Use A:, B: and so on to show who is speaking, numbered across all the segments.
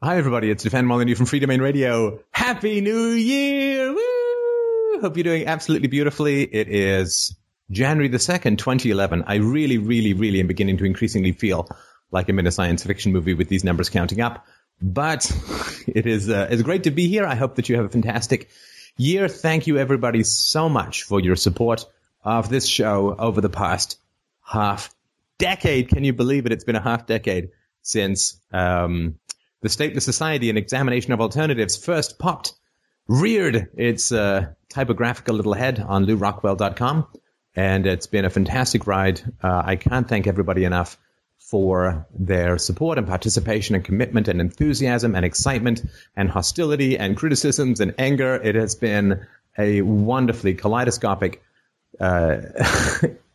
A: Hi, everybody. It's Stefan Molyneux from Freedomain Radio. Happy New Year! Woo! Hope you're doing absolutely beautifully. It is January the 2nd, 2011. I really, really, really am beginning to increasingly feel like I'm in a science fiction movie with these numbers counting up. But it is, uh, it's great to be here. I hope that you have a fantastic year. Thank you, everybody, so much for your support of this show over the past half decade. Can you believe it? It's been a half decade since um, the Stateless Society, and examination of alternatives, first popped, reared its uh, typographical little head on lourockwell.com. And it's been a fantastic ride. Uh, I can't thank everybody enough for their support and participation and commitment and enthusiasm and excitement and hostility and criticisms and anger. It has been a wonderfully kaleidoscopic uh,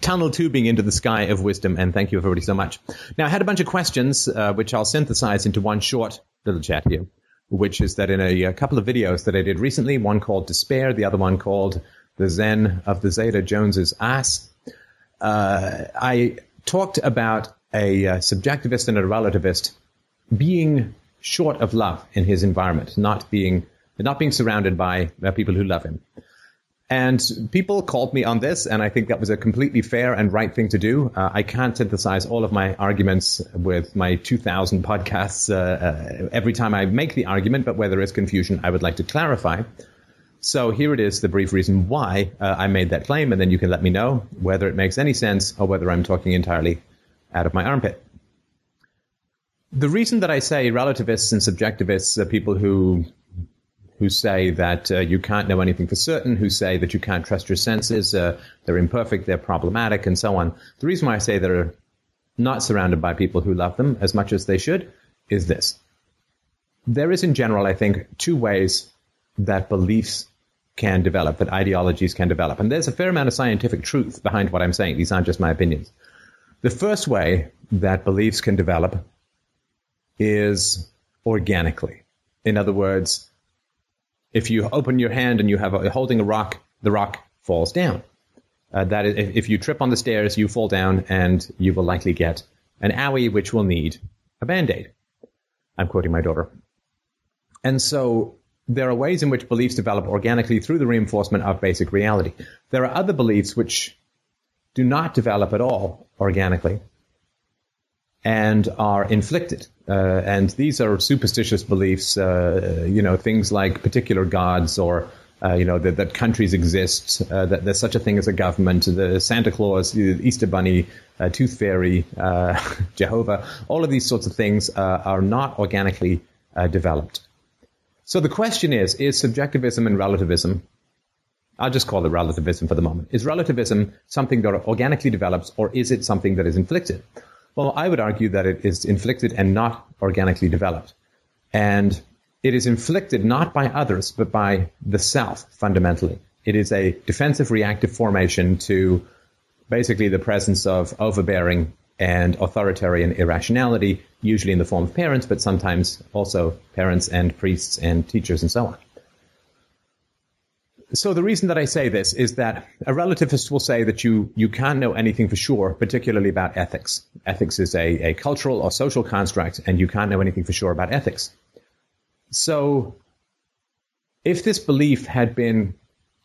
A: tunnel tubing into the sky of wisdom. And thank you everybody so much. Now, I had a bunch of questions, uh, which I'll synthesize into one short little chat here, which is that in a, a, couple of videos that I did recently, one called Despair, the other one called The Zen of the Zeta Jones's Ass, uh, I talked about a, a subjectivist and a relativist being short of love in his environment, not being not being surrounded by uh, people who love him. And people called me on this, and I think that was a completely fair and right thing to do. Uh, I can't synthesize all of my arguments with my 2,000 podcasts uh, uh, every time I make the argument, but where there is confusion, I would like to clarify. So here it is, the brief reason why uh, I made that claim, and then you can let me know whether it makes any sense or whether I'm talking entirely out of my armpit. The reason that I say relativists and subjectivists are people who who say that uh, you can't know anything for certain, who say that you can't trust your senses, uh, they're imperfect, they're problematic, and so on. The reason why I say they're not surrounded by people who love them as much as they should is this. There is, in general, I think, two ways that beliefs can develop, that ideologies can develop. And there's a fair amount of scientific truth behind what I'm saying. These aren't just my opinions. The first way that beliefs can develop is organically. In other words, if you open your hand and you have a, holding a rock, the rock falls down. Uh, that is, if, if you trip on the stairs, you fall down and you will likely get an owie, which will need a band-aid. I'm quoting my daughter. And so there are ways in which beliefs develop organically through the reinforcement of basic reality. There are other beliefs which do not develop at all organically and are inflicted. Uh, and these are superstitious beliefs, uh, you know, things like particular gods or, uh, you know, that, that, countries exist, uh, that there's such a thing as a government, the Santa Claus, the Easter Bunny, uh, Tooth Fairy, uh, Jehovah, all of these sorts of things are not organically developed. So the question is, is subjectivism and relativism I'll just call it relativism for the moment. Is relativism something that organically develops or is it something that is inflicted? Well, I would argue that it is inflicted and not organically developed. And it is inflicted not by others, but by the self, fundamentally. It is a defensive reactive formation to basically the presence of overbearing and authoritarian irrationality, usually in the form of parents, but sometimes also parents and priests and teachers and so on so the reason that I say this is that a relativist will say that you, you can't know anything for sure, particularly about ethics. Ethics is a, a cultural or social construct, and you can't know anything for sure about ethics. So if this belief had been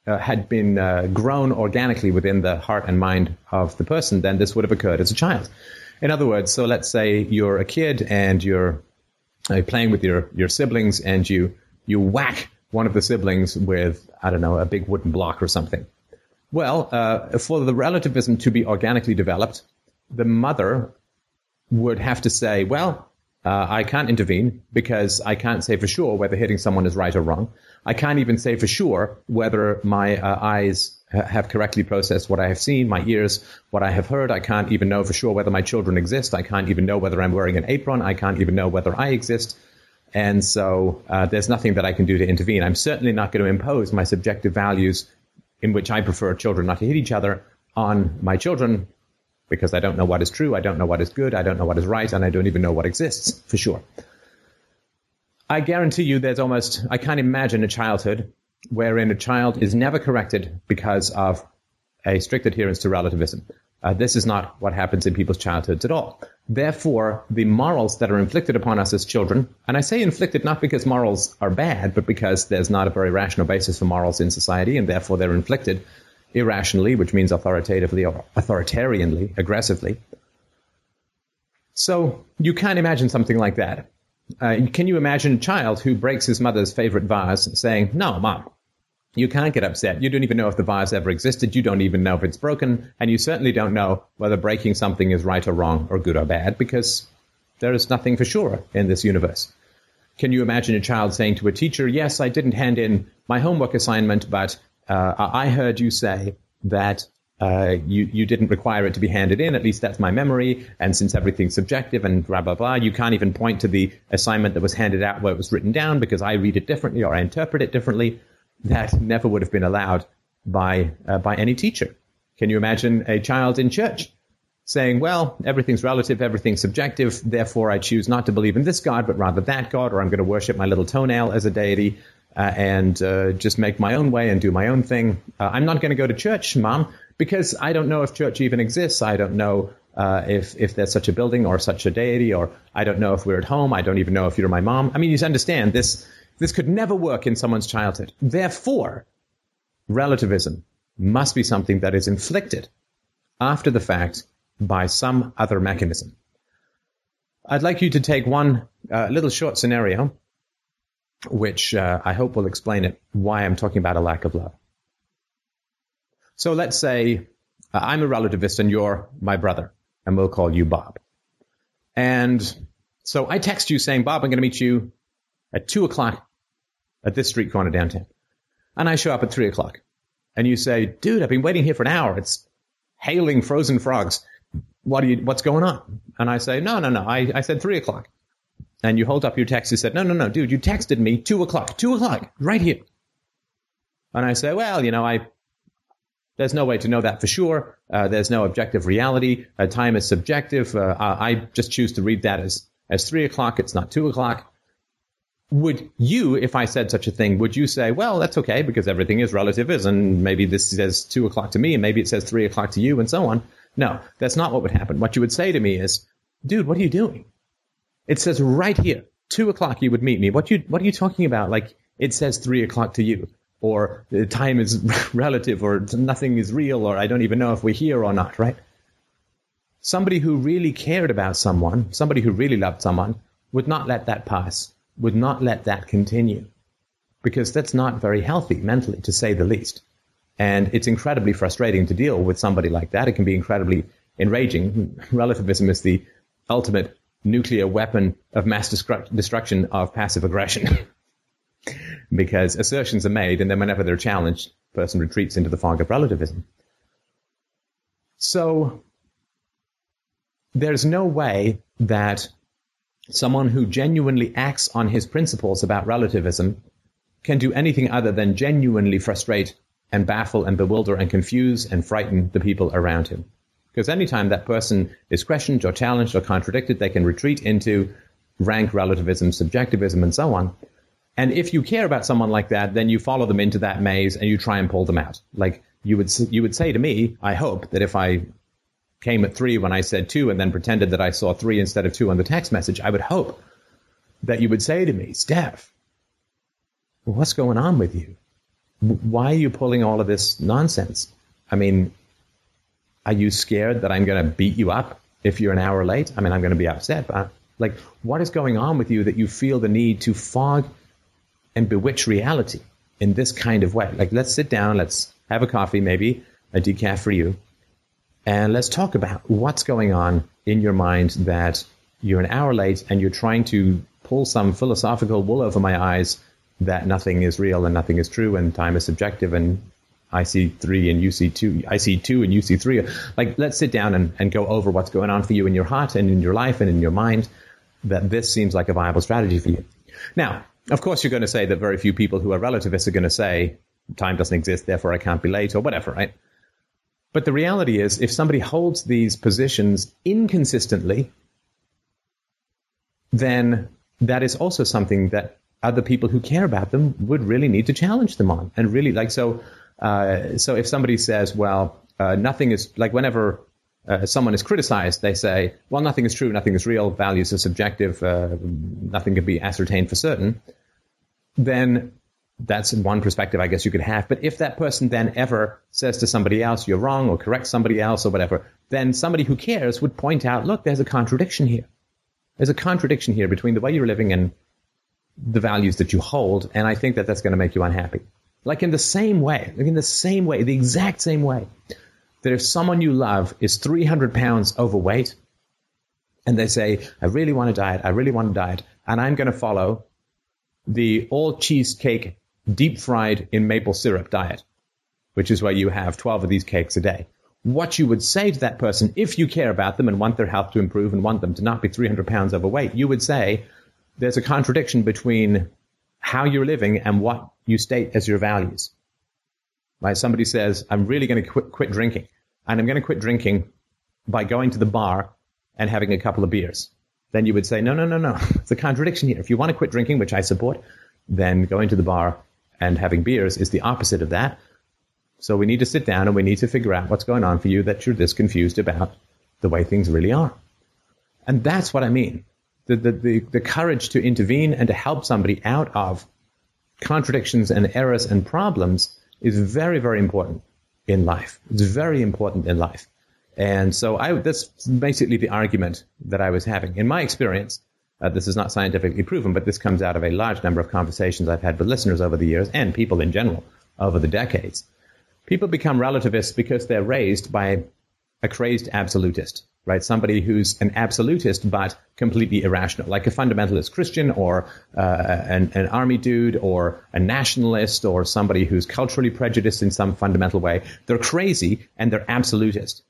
A: uh, had been uh, grown organically within the heart and mind of the person, then this would have occurred as a child. In other words, so let's say you're a kid and you're uh, playing with your, your siblings and you you whack one of the siblings with, I don't know, a big wooden block or something. Well, uh, for the relativism to be organically developed, the mother would have to say, well, uh, I can't intervene because I can't say for sure whether hitting someone is right or wrong. I can't even say for sure whether my uh, eyes have correctly processed what I have seen, my ears, what I have heard. I can't even know for sure whether my children exist. I can't even know whether I'm wearing an apron. I can't even know whether I exist. And so uh, there's nothing that I can do to intervene. I'm certainly not going to impose my subjective values in which I prefer children not to hit each other on my children because I don't know what is true, I don't know what is good, I don't know what is right, and I don't even know what exists for sure. I guarantee you there's almost, I can't imagine a childhood wherein a child is never corrected because of a strict adherence to relativism. Uh, this is not what happens in people's childhoods at all. Therefore, the morals that are inflicted upon us as children, and I say inflicted not because morals are bad, but because there's not a very rational basis for morals in society, and therefore they're inflicted irrationally, which means authoritatively or authoritarianly, aggressively. So you can't imagine something like that. Uh, can you imagine a child who breaks his mother's favorite vase saying, No, mom, you can't get upset. You don't even know if the vase ever existed. You don't even know if it's broken. And you certainly don't know whether breaking something is right or wrong or good or bad because there is nothing for sure in this universe. Can you imagine a child saying to a teacher, Yes, I didn't hand in my homework assignment, but uh, I heard you say that uh, you, you didn't require it to be handed in. At least that's my memory. And since everything's subjective and blah, blah, blah, you can't even point to the assignment that was handed out where it was written down because I read it differently or I interpret it differently that never would have been allowed by uh, by any teacher. Can you imagine a child in church saying, "Well, everything's relative, everything's subjective. Therefore, I choose not to believe in this God, but rather that God, or I'm going to worship my little toenail as a deity." Uh, and uh, just make my own way and do my own thing. Uh, I'm not going to go to church, mom, because I don't know if church even exists. I don't know uh, if if there's such a building or such a deity, or I don't know if we're at home. I don't even know if you're my mom. I mean, you understand this this could never work in someone's childhood. Therefore, relativism must be something that is inflicted after the fact by some other mechanism. I'd like you to take one uh, little short scenario, which uh, I hope will explain it, why I'm talking about a lack of love. So let's say uh, I'm a relativist and you're my brother, and we'll call you Bob. And so I text you saying, Bob, I'm going to meet you at two o'clock at this street corner downtown. And I show up at three o'clock. And you say, dude, I've been waiting here for an hour. It's hailing frozen frogs. What do you, what's going on? And I say, no, no, no. I, I said three o'clock. And you hold up your text. You said, no, no, no, dude, you texted me two o'clock, two o'clock, right here. And I say, well, you know, I, there's no way to know that for sure. Uh, there's no objective reality. Uh, time is subjective. Uh, I just choose to read that as, as three o'clock. It's not two o'clock would you, if I said such a thing, would you say, well, that's okay because everything is relative, is, and maybe this says two o'clock to me and maybe it says three o'clock to you and so on? No, that's not what would happen. What you would say to me is, dude, what are you doing? It says right here, two o'clock you would meet me. What you, what are you talking about? Like it says three o'clock to you or the time is relative or nothing is real or I don't even know if we're here or not, right? Somebody who really cared about someone, somebody who really loved someone would not let that pass would not let that continue because that's not very healthy mentally, to say the least. And it's incredibly frustrating to deal with somebody like that. It can be incredibly enraging. Relativism is the ultimate nuclear weapon of mass destruction of passive aggression. because assertions are made, and then whenever they're challenged, the person retreats into the fog of relativism. So there's no way that someone who genuinely acts on his principles about relativism can do anything other than genuinely frustrate and baffle and bewilder and confuse and frighten the people around him. Because anytime that person is questioned or challenged or contradicted, they can retreat into rank relativism, subjectivism, and so on. And if you care about someone like that, then you follow them into that maze and you try and pull them out. Like you would, you would say to me, I hope that if I came at three when I said two and then pretended that I saw three instead of two on the text message, I would hope that you would say to me, Steph, what's going on with you? Why are you pulling all of this nonsense? I mean, are you scared that I'm going to beat you up if you're an hour late? I mean, I'm going to be upset, but like, what is going on with you that you feel the need to fog and bewitch reality in this kind of way? Like, let's sit down, let's have a coffee, maybe a decaf for you, and let's talk about what's going on in your mind that you're an hour late and you're trying to pull some philosophical wool over my eyes that nothing is real and nothing is true and time is subjective and I see three and you see two. I see two and you see three. Like, let's sit down and, and go over what's going on for you in your heart and in your life and in your mind that this seems like a viable strategy for you. Now, of course, you're going to say that very few people who are relativists are going to say time doesn't exist, therefore I can't be late or whatever, right? But the reality is, if somebody holds these positions inconsistently, then that is also something that other people who care about them would really need to challenge them on. And really, like, so, uh, so if somebody says, well, uh, nothing is, like, whenever uh, someone is criticized, they say, well, nothing is true, nothing is real, values are subjective, uh, nothing can be ascertained for certain, then that's one perspective I guess you could have. But if that person then ever says to somebody else, you're wrong, or corrects somebody else, or whatever, then somebody who cares would point out, look, there's a contradiction here. There's a contradiction here between the way you're living and the values that you hold, and I think that that's going to make you unhappy. Like in the same way, like in the same way, the exact same way, that if someone you love is 300 pounds overweight, and they say, I really want to diet, I really want to diet, and I'm going to follow the all cheesecake deep fried in maple syrup diet, which is where you have 12 of these cakes a day. What you would say to that person, if you care about them and want their health to improve and want them to not be 300 pounds overweight, you would say, there's a contradiction between how you're living and what you state as your values. Right? Somebody says, I'm really going to quit, quit drinking. And I'm going to quit drinking by going to the bar and having a couple of beers. Then you would say, no, no, no, no. It's a contradiction here. If you want to quit drinking, which I support, then going to the bar and having beers is the opposite of that. So we need to sit down and we need to figure out what's going on for you that you're this confused about the way things really are. And that's what I mean the, the, the, the courage to intervene and to help somebody out of contradictions and errors and problems is very, very important in life. It's very important in life. And so I, that's basically the argument that I was having. In my experience, uh, this is not scientifically proven, but this comes out of a large number of conversations I've had with listeners over the years and people in general over the decades. People become relativists because they're raised by a crazed absolutist right? Somebody who's an absolutist but completely irrational, like a fundamentalist Christian or uh, an, an, army dude or a nationalist or somebody who's culturally prejudiced in some fundamental way. They're crazy and they're absolutist.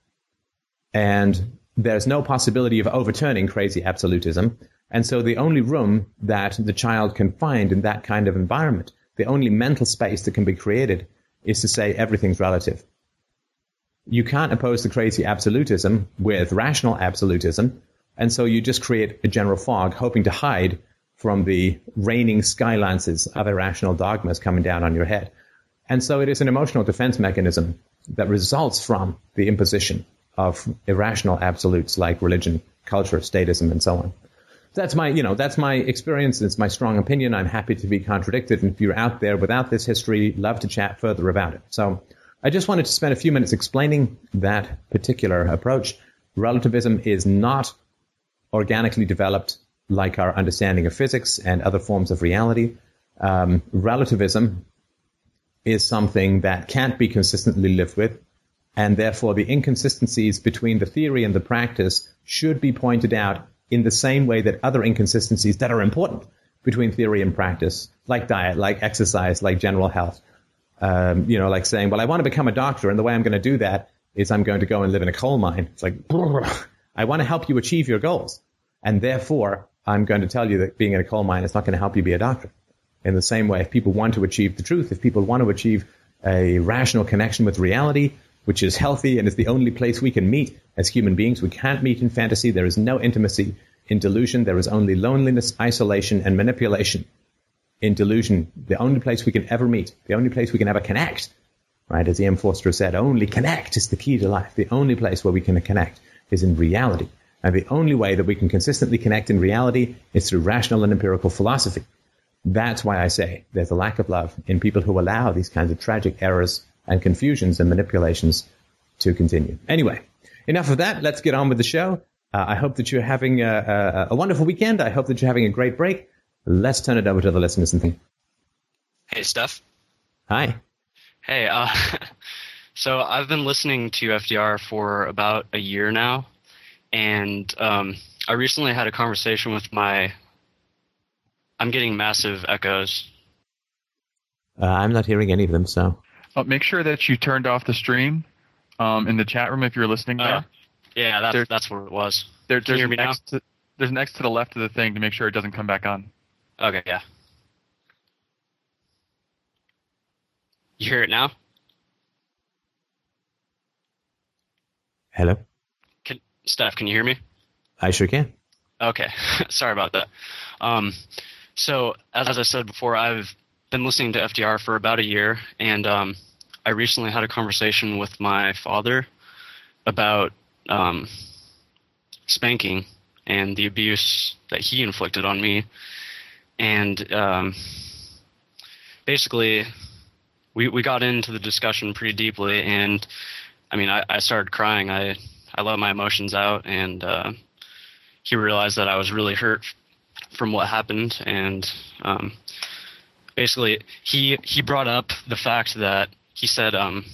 A: And there's no possibility of overturning crazy absolutism. And so the only room that the child can find in that kind of environment, the only mental space that can be created is to say everything's relative you can't oppose the crazy absolutism with rational absolutism. And so you just create a general fog, hoping to hide from the raining skylances of irrational dogmas coming down on your head. And so it is an emotional defense mechanism that results from the imposition of irrational absolutes like religion, culture, statism, and so on. That's my, you know, that's my experience. It's my strong opinion. I'm happy to be contradicted. And if you're out there without this history, love to chat further about it. So I just wanted to spend a few minutes explaining that particular approach. Relativism is not organically developed like our understanding of physics and other forms of reality. Um, relativism is something that can't be consistently lived with, and therefore the inconsistencies between the theory and the practice should be pointed out in the same way that other inconsistencies that are important between theory and practice, like diet, like exercise, like general health, um, you know, like saying, well, I want to become a doctor, and the way I'm going to do that is I'm going to go and live in a coal mine. It's like, I want to help you achieve your goals. And therefore, I'm going to tell you that being in a coal mine is not going to help you be a doctor. In the same way, if people want to achieve the truth, if people want to achieve a rational connection with reality, which is healthy and is the only place we can meet as human beings, we can't meet in fantasy. There is no intimacy in delusion. There is only loneliness, isolation, and manipulation in delusion, the only place we can ever meet, the only place we can ever connect, right? As E.M. Forster said, only connect is the key to life. The only place where we can connect is in reality. And the only way that we can consistently connect in reality is through rational and empirical philosophy. That's why I say there's a lack of love in people who allow these kinds of tragic errors and confusions and manipulations to continue. Anyway, enough of that. Let's get on with the show. Uh, I hope that you're having a, a, a wonderful weekend. I hope that you're having a great break. Let's turn it over to the listeners and think.
B: Hey, Steph.
A: Hi.
B: Hey, uh, so I've been listening to FDR for about a year now, and um, I recently had a conversation with my. I'm getting massive echoes.
A: Uh, I'm not hearing any of them, so.
C: Uh, make sure that you turned off the stream um, in the chat room if you're listening uh, there.
B: Yeah, that's, there, that's what it was.
C: There, Can you hear me now? To, there's an X to the left of the thing to make sure it doesn't come back on.
B: Okay, yeah. You hear it now?
A: Hello?
B: Can, Steph, can you hear me?
A: I sure can.
B: Okay, sorry about that. Um, so, as, as I said before, I've been listening to FDR for about a year, and um, I recently had a conversation with my father about um, spanking and the abuse that he inflicted on me, and um, basically, we we got into the discussion pretty deeply, and I mean, I, I started crying. I I let my emotions out, and uh, he realized that I was really hurt from what happened, and um, basically, he he brought up the fact that he said um,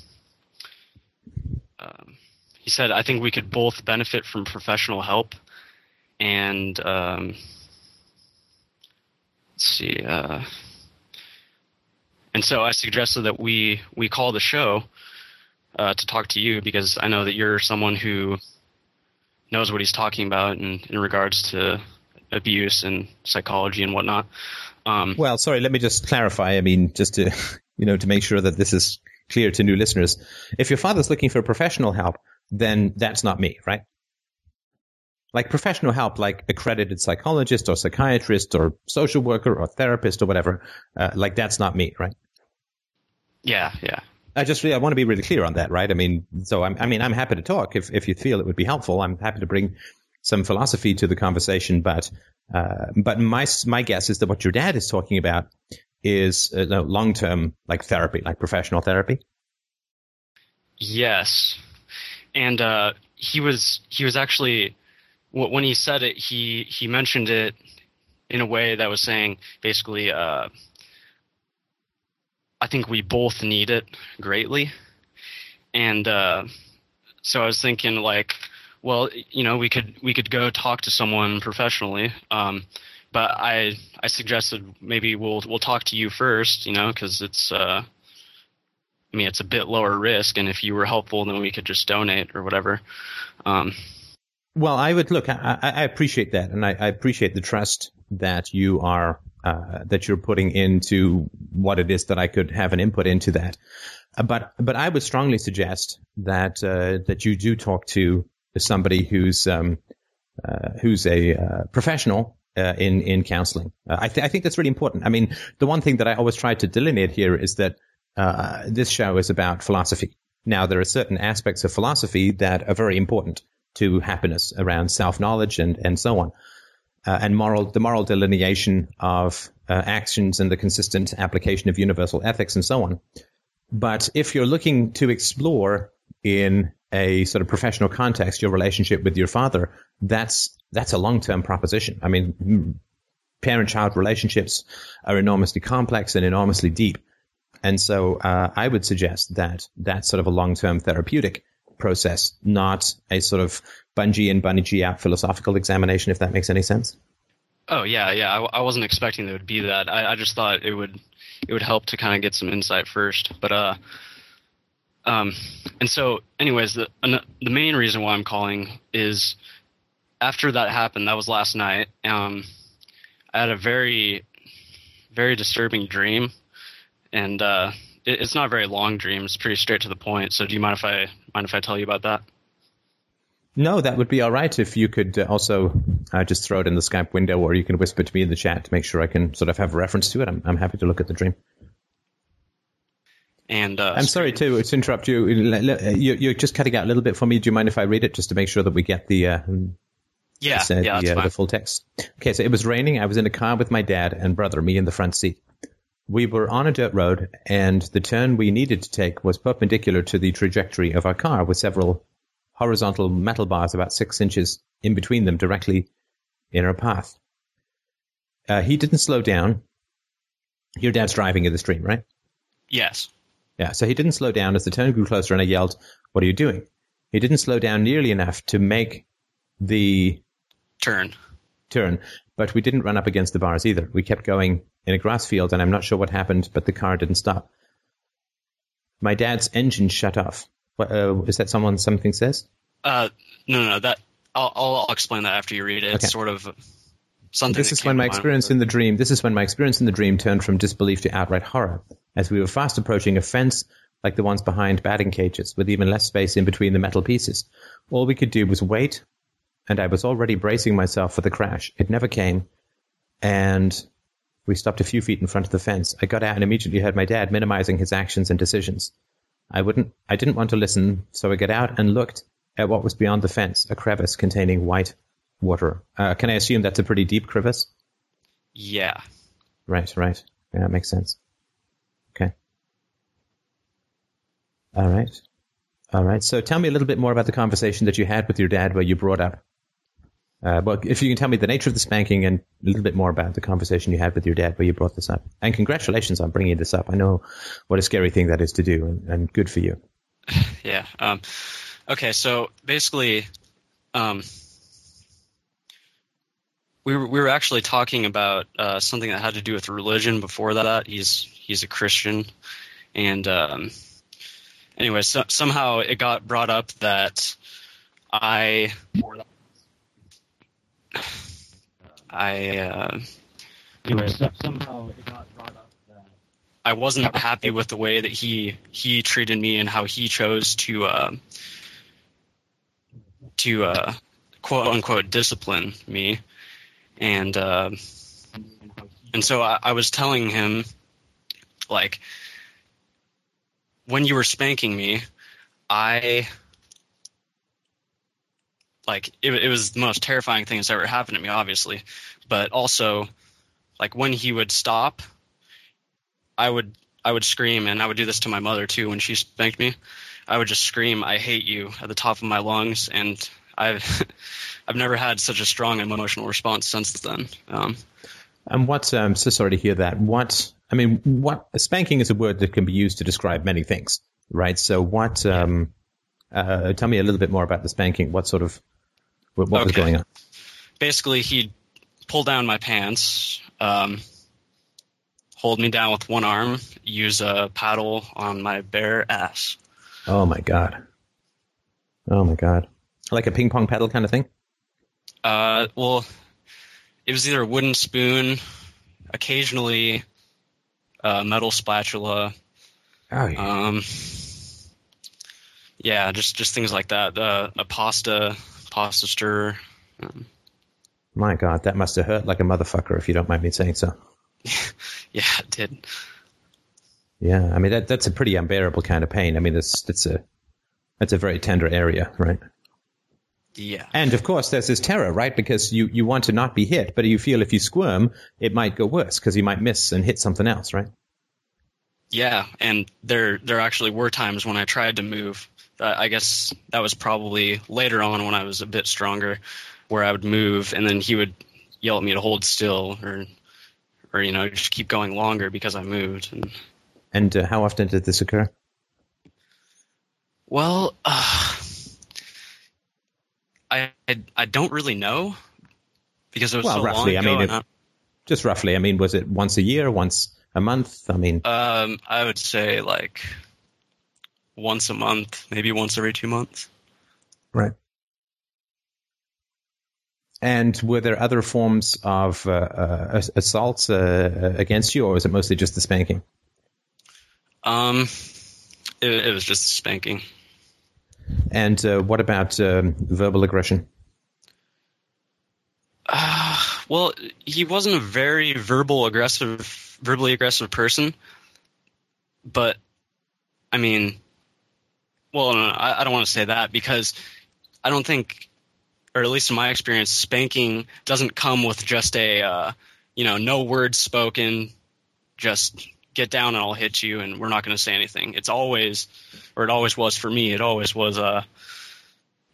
B: um, he said I think we could both benefit from professional help, and um, let's see. Uh, and so I suggested that we we call the show uh, to talk to you because I know that you're someone who knows what he's talking about in, in regards to abuse and psychology and whatnot. Um,
A: well, sorry, let me just clarify. I mean, just to you know to make sure that this is clear to new listeners. If your father's looking for professional help, then that's not me, right? Like professional help, like accredited psychologist or psychiatrist or social worker or therapist or whatever, uh, like that's not me, right?
B: Yeah, yeah.
A: I just really, I want to be really clear on that, right? I mean, so I'm, I mean, I'm happy to talk if, if you feel it would be helpful. I'm happy to bring some philosophy to the conversation, but, uh, but my, my guess is that what your dad is talking about is uh, no, long-term, like therapy, like professional therapy.
B: Yes, and uh, he was he was actually when he said it, he he mentioned it in a way that was saying basically, uh, I think we both need it greatly, and uh, so I was thinking like, well, you know, we could we could go talk to someone professionally. Um, but I I suggested maybe we'll we'll talk to you first, you know, because it's uh, I mean it's a bit lower risk, and if you were helpful, then we could just donate or whatever. Um,
A: well, I would look. I, I appreciate that, and I, I, appreciate the trust that you are uh, that you're putting into what it is that I could have an input into that. But but I would strongly suggest that uh, that you do talk to somebody who's um, uh, who's a uh, professional uh, in in counseling. Uh, I, th- I, think that's really important. I mean, the one thing that I always try to delineate here is that uh, this show is about philosophy. Now, there are certain aspects of philosophy that are very important to happiness around self knowledge and and so on, uh, and moral the moral delineation of actions and the consistent application of universal ethics and so on. But if you're looking to explore in a sort of professional context your relationship with your father, that's that's a long term proposition. I mean, parent child relationships are enormously complex and enormously deep. And so uh, I would suggest that that's sort of a long term therapeutic process, not a sort of bungee and bungee out philosophical examination, if that makes any sense.
B: Oh yeah, yeah. I, I wasn't expecting it would be that. I, I just thought it would it would help to kind of get some insight first. But uh, um, and so, anyways, the the main reason why I'm calling is after that happened, that was last night. Um, I had a very, very disturbing dream, and uh, it, it's not a very long dream. It's pretty straight to the point. So, do you mind if I mind if I tell you about that?
A: No, that would be all right if you could uh, also uh, just throw it in the Skype window, or you can whisper to me in the chat to make sure I can sort of have reference to it. I'm, I'm happy to look at the dream.
B: And uh,
A: I'm sorry to, to interrupt you. you. are just cutting out a little bit for me. Do you mind if I read it just to make sure that we get the uh,
B: yeah, said yeah,
A: the, uh, the full text. Okay, so it was raining. I was in a car with my dad and brother, me in the front seat. We were on a dirt road, and the turn we needed to take was perpendicular to the trajectory of our car, with several horizontal metal bars about six inches in between them directly in our path. Uh, he didn't slow down. Your dad's driving in the stream, right?
B: Yes.
A: Yeah, so he didn't slow down as the turn grew closer, and I yelled, What are you doing? He didn't slow down nearly enough to make the
B: turn.
A: Turn. But we didn't run up against the bars either. We kept going in a grass field, and I'm not sure what happened, but the car didn't stop. My dad's engine shut off. What, uh, is that someone something says?
B: Uh, no, no, that I'll, I'll explain that after you read it. Okay. It's sort of something.
A: This is when my experience in the dream. This is when my experience in the dream turned from disbelief to outright horror, as we were fast approaching a fence like the ones behind batting cages, with even less space in between the metal pieces. All we could do was wait and I was already bracing myself for the crash. It never came, and we stopped a few feet in front of the fence. I got out and immediately heard my dad minimizing his actions and decisions. I wouldn't, I didn't want to listen, so I got out and looked, at what was beyond the fence, a crevice containing white water. Uh, can I assume that's a pretty deep crevice?
B: Yeah.
A: Right, right. Yeah, that makes sense. Okay. All right. All right. So tell me a little bit more about the conversation that you had with your dad where you brought up. Uh, well, if you can tell me the nature of the spanking and a little bit more about the conversation you had with your dad where you brought this up. And congratulations on bringing this up. I know what a scary thing that is to do and, and good for you.
B: Yeah. Um, okay. So basically, um, we were, we were actually talking about uh, something that had to do with religion before that. He's he's a Christian, and um, anyway, so, somehow it got brought up that I I uh, anyway, so, somehow it got brought up that I wasn't happy with the way that he he treated me and how he chose to uh, to uh, quote unquote discipline me and uh, and so I, I was telling him like when you were spanking me i like it, it was the most terrifying thing that's ever happened to me obviously. But also like when he would stop i would i would scream and i would do this to my mother too when she spanked me. I would just scream i hate you at the top of my lungs and i've i've never had such a strong emotional response since then um,
A: And what, um, so sorry to hear that. What, I mean, what, spanking is a word that can be used to describe many things, right? So what, um, uh, tell me a little bit more about the spanking. What sort of, what, what was going on?
B: basically he'd pull down my pants, um, hold me down with one arm, use a paddle on my bare ass.
A: Oh my God. Oh my God. Like a ping pong paddle kind of thing?
B: Uh, well, it was either a wooden spoon, occasionally a metal spatula.
A: Oh, yeah.
B: Um, yeah, just just things like that. Uh, a pasta pasta stirrer. Um,
A: my God. That must have hurt like a motherfucker if you don't mind me saying so.
B: yeah, it did.
A: Yeah. I mean, that, that's a pretty unbearable kind of pain. I mean, that's, that's a, that's a very tender area, right?
B: Yeah.
A: And of course, there's this terror, right? Because you, you want to not be hit, but you feel if you squirm, it might go worse because you might miss and hit something else, right?
B: Yeah, and there there actually were times when I tried to move. Uh, I guess that was probably later on when I was a bit stronger, where I would move, and then he would yell at me to hold still, or or you know just keep going longer because I moved. And
A: And uh, how often did this occur?
B: well, uh, I, I don't really know because it was
A: Well,
B: so
A: roughly, I
B: long ago.
A: mean, Just roughly. I mean, was it once a year, once a month? I mean,
B: I- um, I would say like once a month, maybe once every two months.
A: right. And were there other forms of uh, uh, assaults uh, against you, or was it mostly just the spanking?
B: Um, it, it was just spanking.
A: And uh, what about um, verbal aggression?
B: Uh, well, he wasn't a very verbal aggressive, verbally aggressive person, but I mean, well, no, no, I, I don't want to say that because I don't think, or at least in my experience, spanking doesn't come with just a, uh, you know, no words spoken, just get down and I'll hit you, and we're not going to say anything. It's always, or it always was for me. It always was, uh,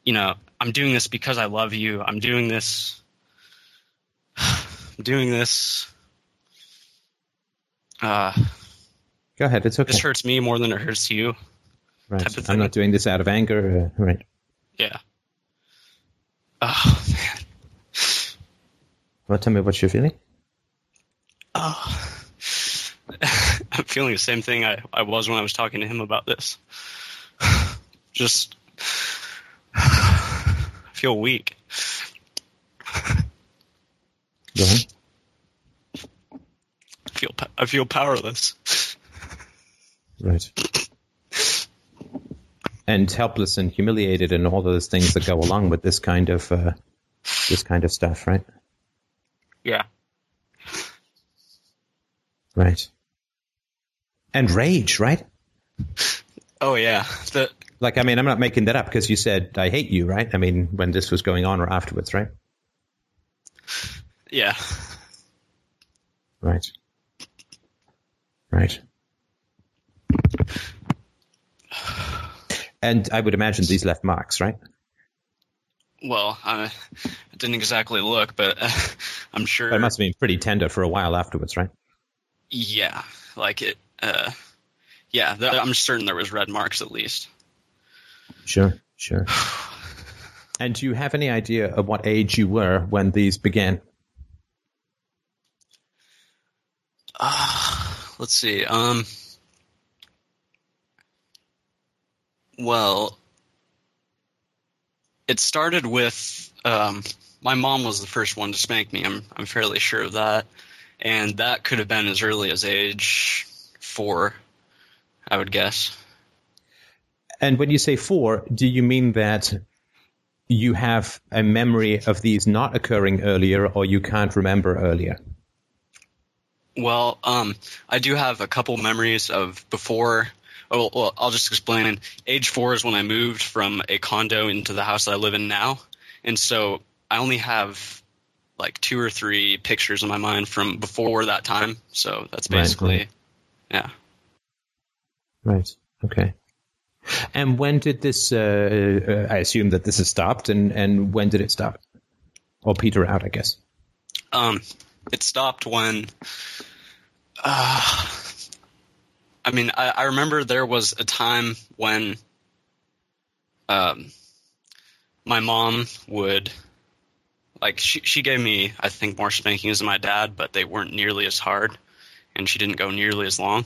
B: you know, I'm doing this because I love you. I'm doing this doing this. Uh,
A: Go ahead. It's okay.
B: this hurts me more than it hurts you.
A: right. I'm not doing this out of anger. Uh, right.
B: Yeah. Oh man.
A: Well, tell me what you're feeling.
B: Oh. I'm feeling the same thing I, I was when I was talking to him about this. Just I feel weak.
A: Go ahead.
B: I feel I feel powerless.
A: Right. And helpless and humiliated and all those things that go along with this kind of uh, this kind of stuff, right?
B: Yeah.
A: Right. And rage, right?
B: Oh yeah. The
A: Like, I mean, I'm not making that up because you said I hate you, right? I mean, when this was going on or afterwards, right?
B: Yeah.
A: Right. Right. And I would imagine these left marks, right?
B: Well, I, didn't exactly look, but uh, I'm sure.
A: But it must have been pretty tender for a while afterwards, right?
B: Yeah, like it. Uh, yeah, th- I'm certain there was red marks at least.
A: Sure, sure. and do you have any idea of what age you were when these began?
B: Let's see. Um. Well, it started with um, my mom was the first one to spank me. I'm I'm fairly sure of that, and that could have been as early as age four, I would guess.
A: And when you say four, do you mean that you have a memory of these not occurring earlier, or you can't remember earlier?
B: Well, um, I do have a couple memories of before. Oh, well, I'll just explain. Age four is when I moved from a condo into the house that I live in now, and so I only have like two or three pictures in my mind from before that time. So that's basically,
A: right.
B: yeah.
A: Right. Okay. And when did this? Uh, uh, I assume that this has stopped, and and when did it stop? Or peter out, I guess.
B: Um, it stopped when. Uh, I mean, I, I remember there was a time when um, my mom would, like, she, she gave me, I think, more spankings than my dad, but they weren't nearly as hard, and she didn't go nearly as long.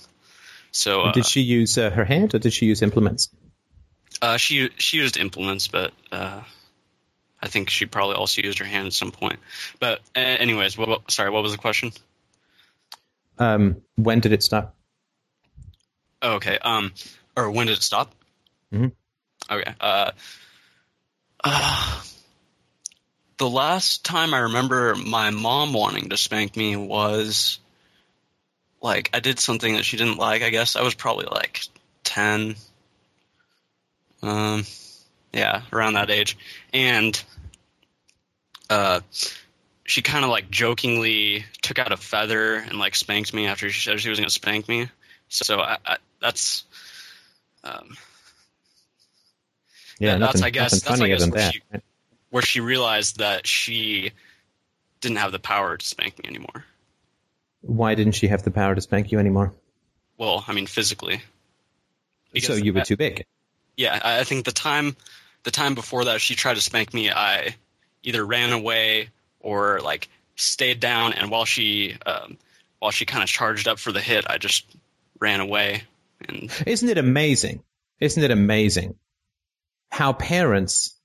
B: So uh,
A: did she use uh, her hand, or did she use implements?
B: uh, she she used implements, but uh, I think she probably also used her hand at some point. But uh, anyways, what, what- sorry, what was the question?
A: Um, when did it stop?
B: Oh, okay. Um, or when did it stop?
A: Mhm.
B: Okay. Uh, uh, the last time I remember my mom wanting to spank me was like I did something that she didn't like. I guess I was probably like ten. Um, yeah, around that age, and uh, she kind of like jokingly took out a feather and like spanked me after she said she was going to spank me. So I, I, that's um,
A: Yeah,
B: Yeah, that's,
A: nothing,
B: I guess-
A: nothing
B: that's, I guess, what
A: that.
B: she- where she realized that she didn't have the power to spank me anymore.
A: Why didn't she have the power to spank you anymore?
B: Well, I mean physically.
A: so you were
B: I-
A: too big.
B: Yeah, I I think the time the time before that she tried to spank me, I either ran away or like stayed down, and while she um, while she kind of charged up for the hit, I just ran away. And
A: Isn't it amazing? Isn't it amazing how parents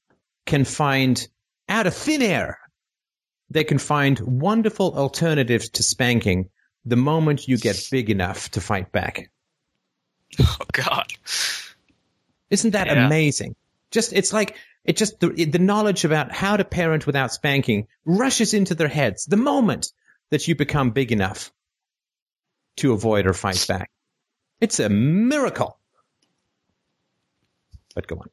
A: can find out of thin air, they can find wonderful alternatives to spanking the moment you get big enough to fight back.
B: oh god,
A: Isn't that
B: Yeah.
A: amazing? Just, it's like, it just, the, the knowledge about how to parent without spanking rushes into their heads the moment that you become big enough to avoid or fight back. It's a miracle. But go on.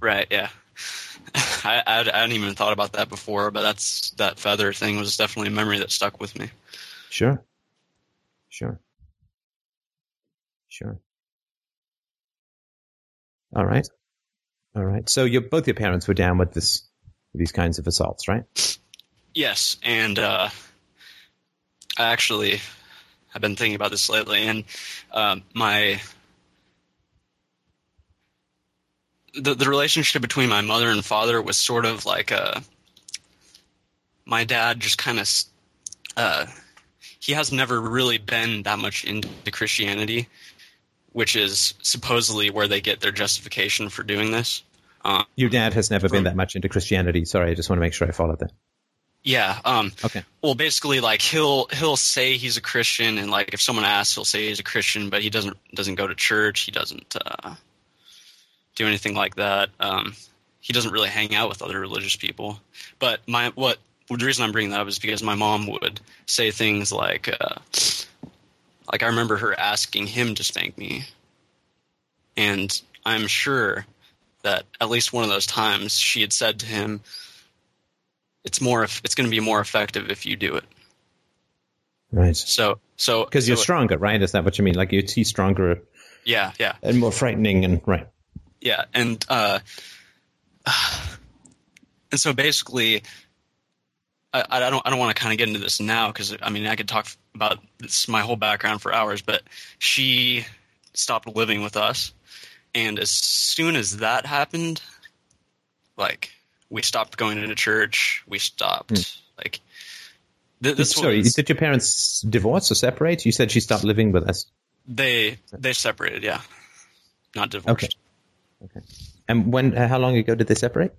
B: right? Yeah. I, I I hadn't even thought about that before, but that's that feather thing was definitely a memory that stuck with me.
A: Sure. Sure. Sure. All right. All right. So your both your parents were down with this these kinds of assaults, right?
B: Yes, and uh, I actually have been thinking about this lately, and um, my the the relationship between my mother and father was sort of like a my dad just kind of uh, he has never really been that much into Christianity, which is supposedly where they get their justification for doing this. Um,
A: Your dad has never been that much into Christianity. Sorry, I just want to make sure I followed that.
B: yeah, um,
A: Okay.
B: Well, basically, like he'll he'll say he's a Christian, and like if someone asks, he'll say he's a Christian, but he doesn't doesn't go to church. He doesn't uh, do anything like that. Um, he doesn't really hang out with other religious people. But my what the reason I'm bringing that up is because my mom would say things like, uh, like I remember her asking him to spank me, and I'm sure that at least one of those times she had said to him, "It's more. It's going to be more effective if you do it."
A: Right.
B: So, so
A: Because you're stronger, right? Is that what you mean? Like you're stronger
B: Yeah, yeah.
A: and more frightening, and right.
B: Yeah, and uh, and so basically, I, I don't I don't want to kind of get into this now because I mean I could talk about this my whole background for hours, but she stopped living with us, and as soon as that happened, like we stopped going into church, we stopped like. th- This
A: Sorry,
B: was,
A: did your parents divorce or separate? You said she stopped living with us.
B: they they separated, yeah, not divorced.
A: Okay. And when? Uh, how long ago did they separate?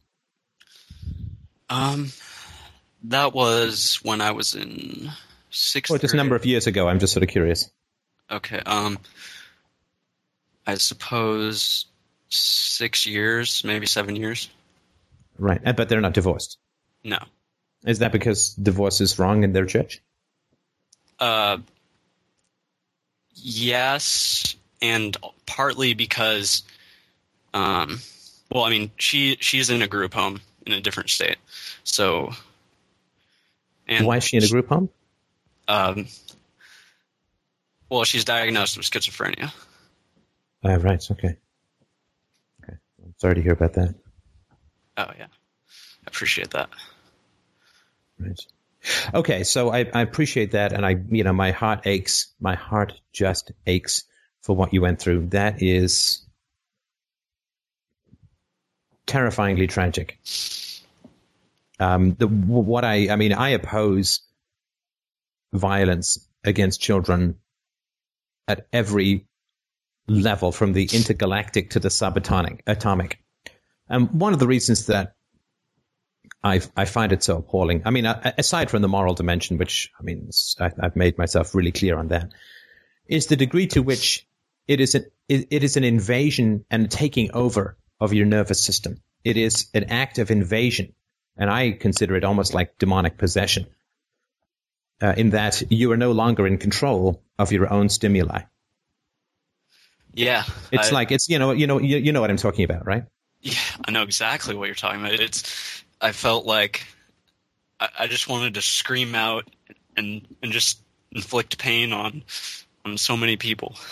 B: Um, that was when I was in sixth.
A: Or just a number of years ago? I'm just sort of curious.
B: Okay. Um, I suppose six years, maybe seven years.
A: Right. Uh, But they're not divorced.
B: No.
A: Is that because divorce is wrong in their church?
B: Uh, yes, and partly because, um, well, I mean, she she's in a group home in a different state, so. And
A: Why is she in a group home?
B: Um, well, she's diagnosed with schizophrenia.
A: Ah, right. Okay. Okay. I'm sorry to hear about that.
B: Oh yeah, I appreciate that.
A: Right. Okay, so I, I appreciate that, and I, you know, my heart aches. My heart just aches for what you went through. That is terrifyingly tragic. Um, the what I, I mean, I oppose violence against children at every level, from the intergalactic to the subatomic. Atomic. And one of the reasons that I, I find it so appalling. I mean, aside from the moral dimension, which I mean, I, have made myself really clear on that, is the degree to which it is an it, it is an invasion and taking over of your nervous system. It is an act of invasion, and I consider it almost like demonic possession. Uh, in that you are no longer in control of your own stimuli.
B: Yeah,
A: It's
B: I,
A: like it's you know you know you, you know what I'm talking about, right?
B: yeah, I know exactly what you're talking about. It's I felt like I, I just wanted to scream out and and just inflict pain on on so many people.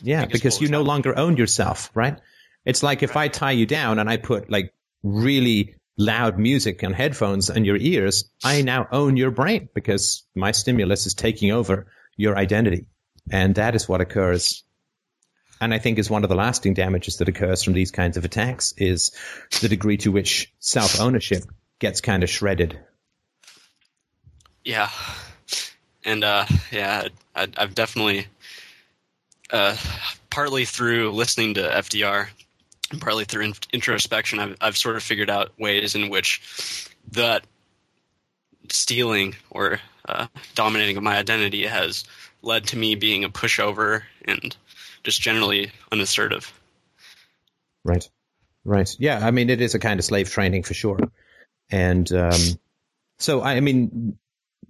A: Yeah, because you no longer own yourself, right? It's like if I tie you down and I put like really loud music on headphones and your ears, I now own your brain because my stimulus is taking over your identity. And that is what occurs. And I think is one of the lasting damages that occurs from these kinds of attacks is the degree to which self ownership gets kind of shredded.
B: Yeah, and uh, yeah, I, I've definitely, uh, partly through listening to FDR, and partly through in- introspection, I've I've sort of figured out ways in which that stealing or uh, dominating of my identity has led to me being a pushover and just generally unassertive.
A: Right. Right. Yeah. I mean, it is a kind of slave training for sure. And um, so, I, mean,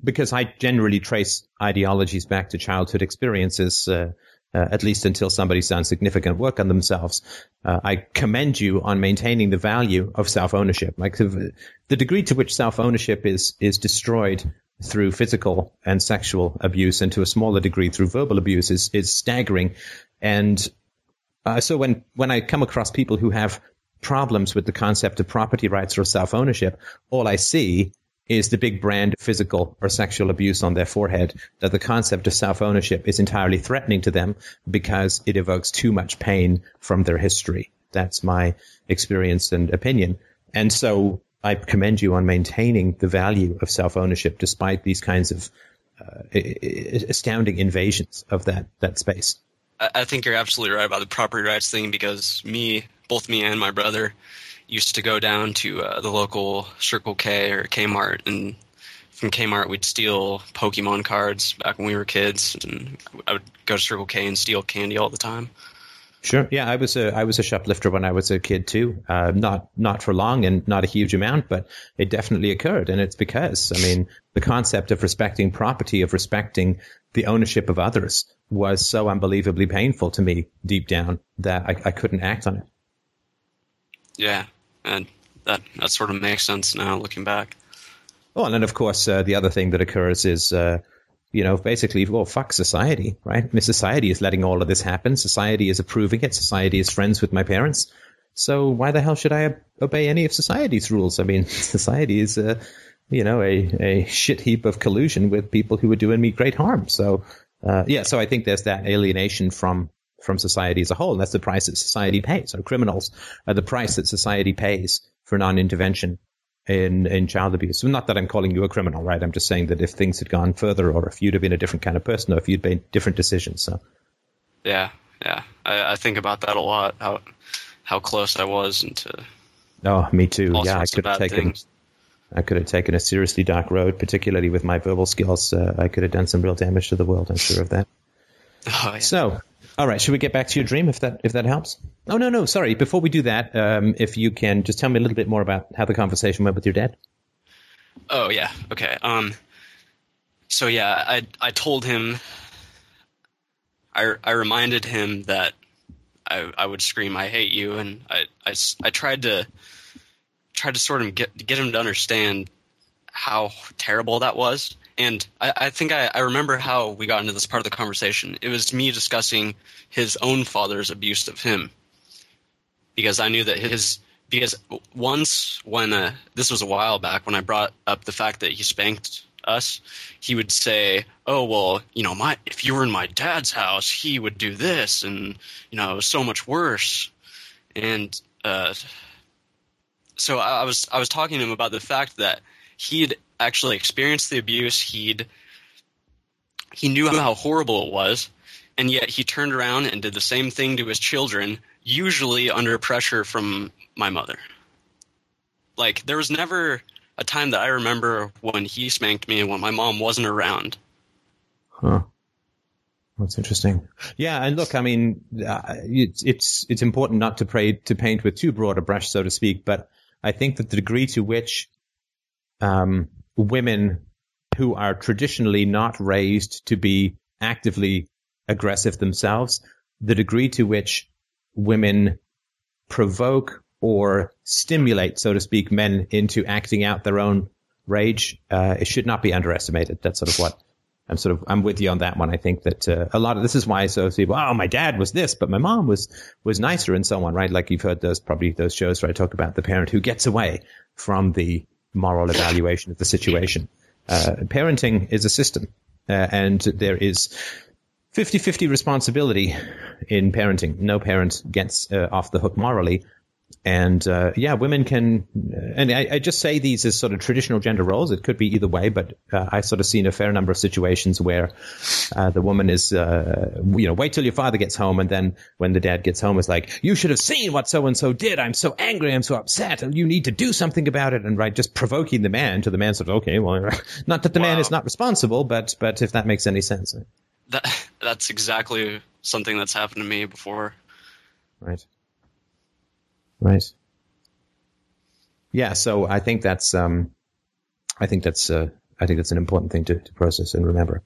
A: because I generally trace ideologies back to childhood experiences, uh, uh, at least until somebody's done significant work on themselves, uh, I commend you on maintaining the value of self ownership. Like the, the degree to which self ownership is is destroyed through physical and sexual abuse, and to a smaller degree through verbal abuse, is is staggering. And uh, so when when I come across people who have problems with the concept of property rights or self ownership, all I see is the big brand physical or sexual abuse on their forehead. That the concept of self ownership is entirely threatening to them because it evokes too much pain from their history. That's my experience and opinion. And so I commend you on maintaining the value of self ownership despite these kinds of uh, astounding invasions of that that space.
B: I think you're absolutely right about the property rights thing because me, both me and my brother, used to go down to uh, the local Circle K or Kmart, and from Kmart we'd steal Pokemon cards back when we were kids, and I would go to Circle K and steal candy all the time.
A: Sure. Yeah, I was a I was a shoplifter when I was a kid too. Uh, not not for long and not a huge amount, but it definitely occurred, and it's because I mean the concept of respecting property, of respecting the ownership of others, was so unbelievably painful to me deep down that I, I couldn't act on it.
B: Yeah, and that that sort of makes sense now looking back.
A: Oh, and then of course uh, the other thing that occurs is, uh, you know, basically, well, fuck society, right? I mean, society is letting all of this happen. Society is approving it. Society is friends with my parents. So why the hell should I obey any of society's rules? I mean, society is, uh, you know, a, a shit heap of collusion with people who are doing me great harm. So, uh, yeah, so I think there's that alienation from from society as a whole. And that's the price that society pays. So criminals are the price that society pays for non-intervention in in child abuse. Not that I'm calling you a criminal, right? I'm just saying that if things had gone further, or if you'd have been a different kind of person, or if you'd made different decisions. So,
B: yeah, yeah, I, I think about that a lot. How how close I was into.
A: Oh, me too. Yeah, I could have taken. Things. I could have taken a seriously dark road, particularly with my verbal skills. Uh, I could have done some real damage to the world. I'm sure of that. Oh, yeah. So, all right, should we get back to your dream if that if that helps? Oh no, no, sorry. Before we do that, um, if you can just tell me a little bit more about how the conversation went with your dad.
B: Oh yeah, okay. Um, so yeah, I I told him, I I reminded him that I I would scream I hate you, and I I, I tried to tried to sort of get get him to understand how terrible that was and I, I think I, I, remember how we got into this part of the conversation. It was me discussing his own father's abuse of him. Because I knew that his because once when uh, this was a while back when I brought up the fact that he spanked us, he would say, "Oh well, you know, my if you were in my dad's house, he would do this, and you know, it was so much worse." And uh, so I was I was talking to him about the fact that he'd actually experienced the abuse. He'd he knew how horrible it was, and yet he turned around and did the same thing to his children, usually under pressure from my mother. Like there was never a time that I remember when he spanked me when my mom wasn't around.
A: Huh. That's interesting. Yeah, and look, I mean, uh, it's it's it's important not to pray to paint with too broad a brush, so to speak. But I think that the degree to which um, women who are traditionally not raised to be actively aggressive themselves, the degree to which women provoke or stimulate, so to speak, men into acting out their own rage, uh, it should not be underestimated. That's sort of what I'm sort of I'm with you on that one. I think that uh, a lot of this is why so people, oh, my dad was this, but my mom was was nicer and so on, right? Like you've heard those probably those shows where I talk about the parent who gets away from the moral evaluation of the situation. Uh, parenting is a system, uh, and there is 50-50 responsibility in parenting. No parent gets uh, off the hook morally, and uh, yeah, women can, and I, I, just say these as sort of traditional gender roles. It could be either way, but uh, I've sort of seen a fair number of situations where uh, the woman is, uh, you know, wait till your father gets home, and then when the dad gets home, is like, you should have seen what so and so did. I'm so angry. I'm so upset, and you need to do something about it. And right, just provoking the man to the man sort of, okay, well, not that the wow. man is not responsible, but but if that makes any sense.
B: That that's exactly something that's happened to me before.
A: Right. Right. Yeah. So I think that's, um, I think that's, uh, I think that's an important thing to, to process and remember.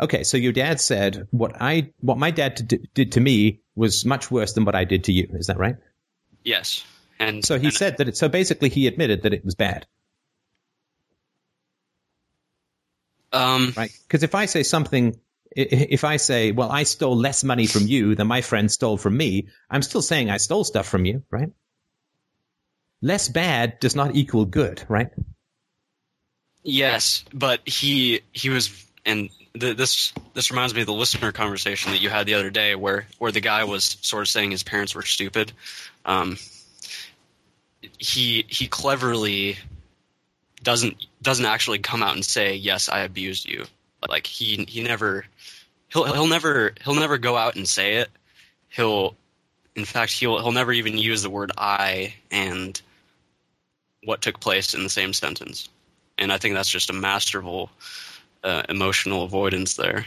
A: Okay. So your dad said what I, what my dad t- did to me was much worse than what I did to you. Is that right?
B: Yes. And
A: so he
B: and
A: said that it, so basically he admitted that it was bad.
B: Um,
A: right. Because if I say something if I say, well, I stole less money from you than my friend stole from me, I'm still saying I stole stuff from you, right? Less bad does not equal good, right?
B: Yes, but he he was, and this this reminds me of the listener conversation that you had the other day, where where the guy was sort of saying his parents were stupid. Um, he he cleverly doesn't doesn't actually come out and say yes, I abused you. Like he he never he'll he'll never he'll never go out and say it. He'll in fact he'll he'll never even use the word I and what took place in the same sentence. And I think that's just a masterful uh, emotional avoidance there.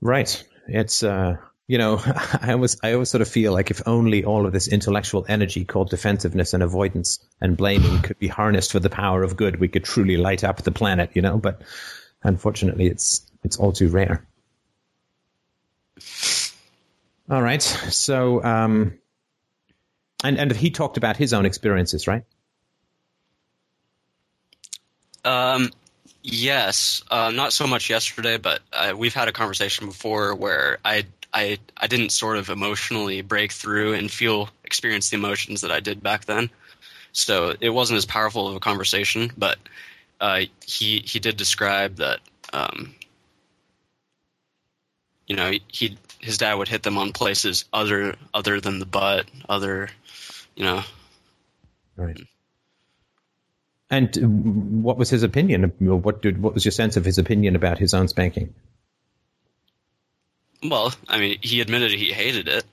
A: Right. It's uh you know, I always, I always sort of feel like if only all of this intellectual energy called defensiveness and avoidance and blaming could be harnessed for the power of good, we could truly light up the planet, you know, but unfortunately it's, it's all too rare. All right. So, um, and and he talked about his own experiences, right?
B: Um, yes, uh, not so much yesterday, but uh, we've had a conversation before where I I I didn't sort of emotionally break through and feel experience the emotions that I did back then. So it wasn't as powerful of a conversation, but uh, he he did describe that um, you know he his dad would hit them on places other other than the butt, other you know.
A: Right. And what was his opinion? What did what was your sense of his opinion about his own spanking?
B: Well, I mean, he admitted he hated it.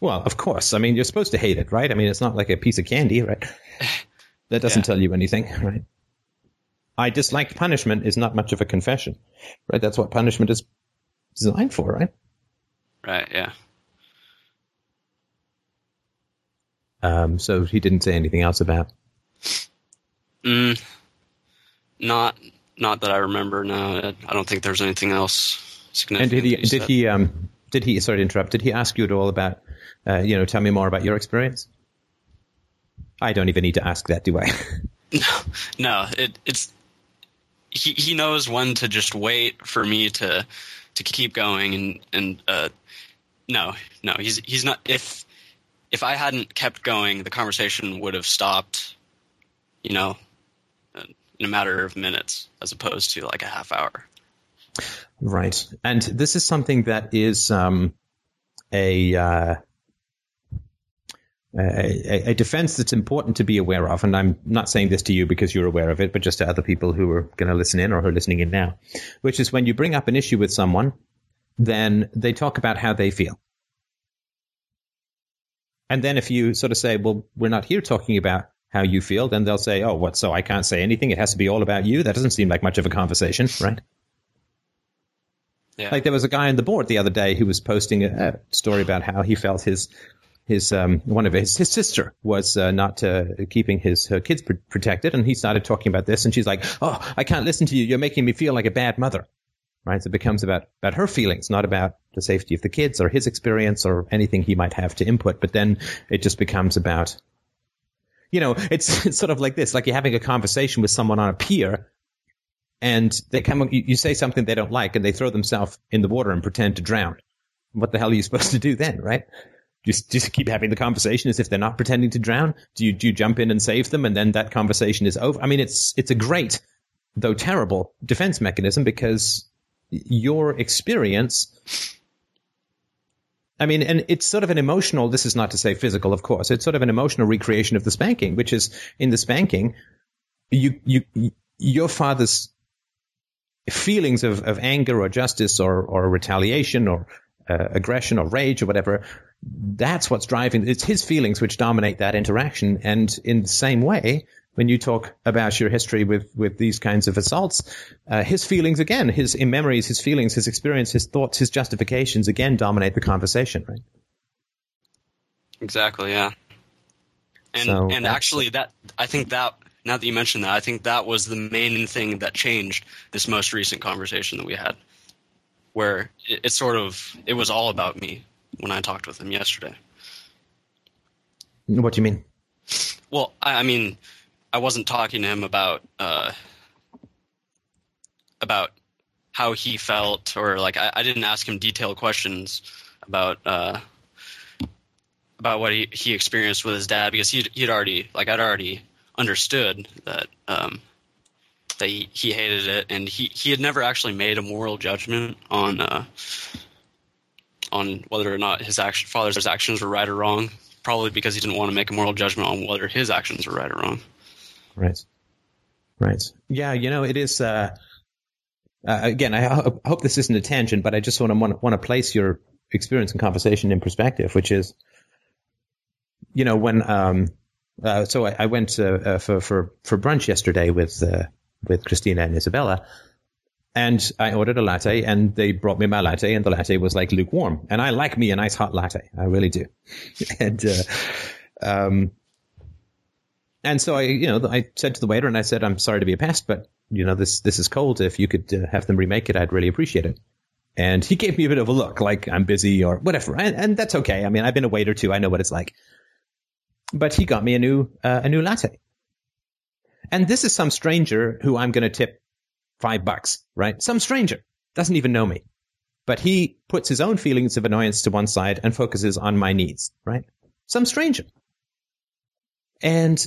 A: Well, of course. I mean, you're supposed to hate it, right? I mean, it's not like a piece of candy, right? That doesn't
B: Yeah.
A: tell you anything, right? I dislike punishment is not much of a confession, right? That's what punishment is designed for, right?
B: Right? Yeah.
A: Um, so he didn't say anything else about.
B: Mm, not not that I remember. No, I I don't think there's anything else
A: And did he? Did he? Um, did he? Sorry to interrupt. Did he ask you at all about? Uh, you know, tell me more about your experience. I don't even need to ask that, do I?
B: No, it, it's he. He knows when to just wait for me to to keep going, and and uh, no, no, he's he's not. If if I hadn't kept going, the conversation would have stopped. You know, uh, in a matter of minutes, as opposed to like a half hour.
A: Right. And this is something that is um, a, uh, a a defense that's important to be aware of. And I'm not saying this to you because you're aware of it, but just to other people who are going to listen in or who are listening in now, which is when you bring up an issue with someone, then they talk about how they feel. And then if you sort of say, well, we're not here talking about how you feel, then they'll say, oh, what? So I can't say anything. It has to be all about you. That doesn't seem like much of a conversation, right?
B: Yeah.
A: Like there was a guy on the board the other day who was posting a, story about how he felt his his um, one of his his sister was uh, not uh, keeping his her kids pr- protected, and he started talking about this, and she's like, "Oh, I can't listen to you. You're making me feel like a bad mother." Right? So it becomes about about her feelings, not about the safety of the kids or his experience or anything he might have to input. But then it just becomes about, you know, it's, it's sort of like this, like you're having a conversation with someone on a pier and they come, you, say something they don't like and they throw themselves in the water and pretend to drown. What the hell are you supposed to do then, right? Just, just keep having the conversation as if they're not pretending to drown. Do you, do you jump in and save them and then that conversation is over? I mean, it's, it's a great, though terrible defense mechanism because your experience I mean, and it's sort of an emotional, this is not to say physical, of course. It's sort of an emotional recreation of the spanking, which is in the spanking, you, you, your father's feelings of, of anger or justice or, or retaliation or uh, aggression or rage or whatever, that's what's driving, it's his feelings which dominate that interaction. And in the same way, when you talk about your history with, with these kinds of assaults, uh, his feelings again, his in memories, his feelings, his experience, his thoughts, his justifications again dominate the conversation, right?
B: Exactly. Yeah. And
A: So
B: and actually, that I think that now that you mentioned that, I think that was the main thing that changed this most recent conversation that we had, where it, it sort of it was all about me when I talked with him yesterday.
A: What do you mean?
B: Well, I, I mean, I wasn't talking to him about uh, about how he felt, or like I, I didn't ask him detailed questions about uh, about what he, he experienced with his dad because he'd he'd already like I'd already understood that um, that he, he hated it, and he, he had never actually made a moral judgment on uh, on whether or not his action, father's actions were right or wrong. Probably because he didn't want to make a moral judgment on whether his actions were right or wrong.
A: Right. Right. Yeah, you know, it is, uh, uh, again, I ho- hope this isn't a tangent, but I just want to want, want to place your experience and conversation in perspective, which is, you know, when, um, uh, so I, I went, uh, uh, for, for, for brunch yesterday with, uh, with Christina and Isabella. And I ordered a latte and they brought me my latte and the latte was like lukewarm. And I like me a nice hot latte. I really do. and, um, and so I, you know, I said to the waiter and I said, I'm sorry to be a pest, but you know, this, this is cold. If you could have them remake it, I'd really appreciate it. And he gave me a bit of a look, like I'm busy or whatever, and, and that's okay. I mean, I've been a waiter too; I know what it's like. But he got me a new uh, a new latte, and this is some stranger who I'm going to tip five bucks, right? Some stranger. Doesn't even know me, but he puts his own feelings of annoyance to one side and focuses on my needs, right? Some stranger, and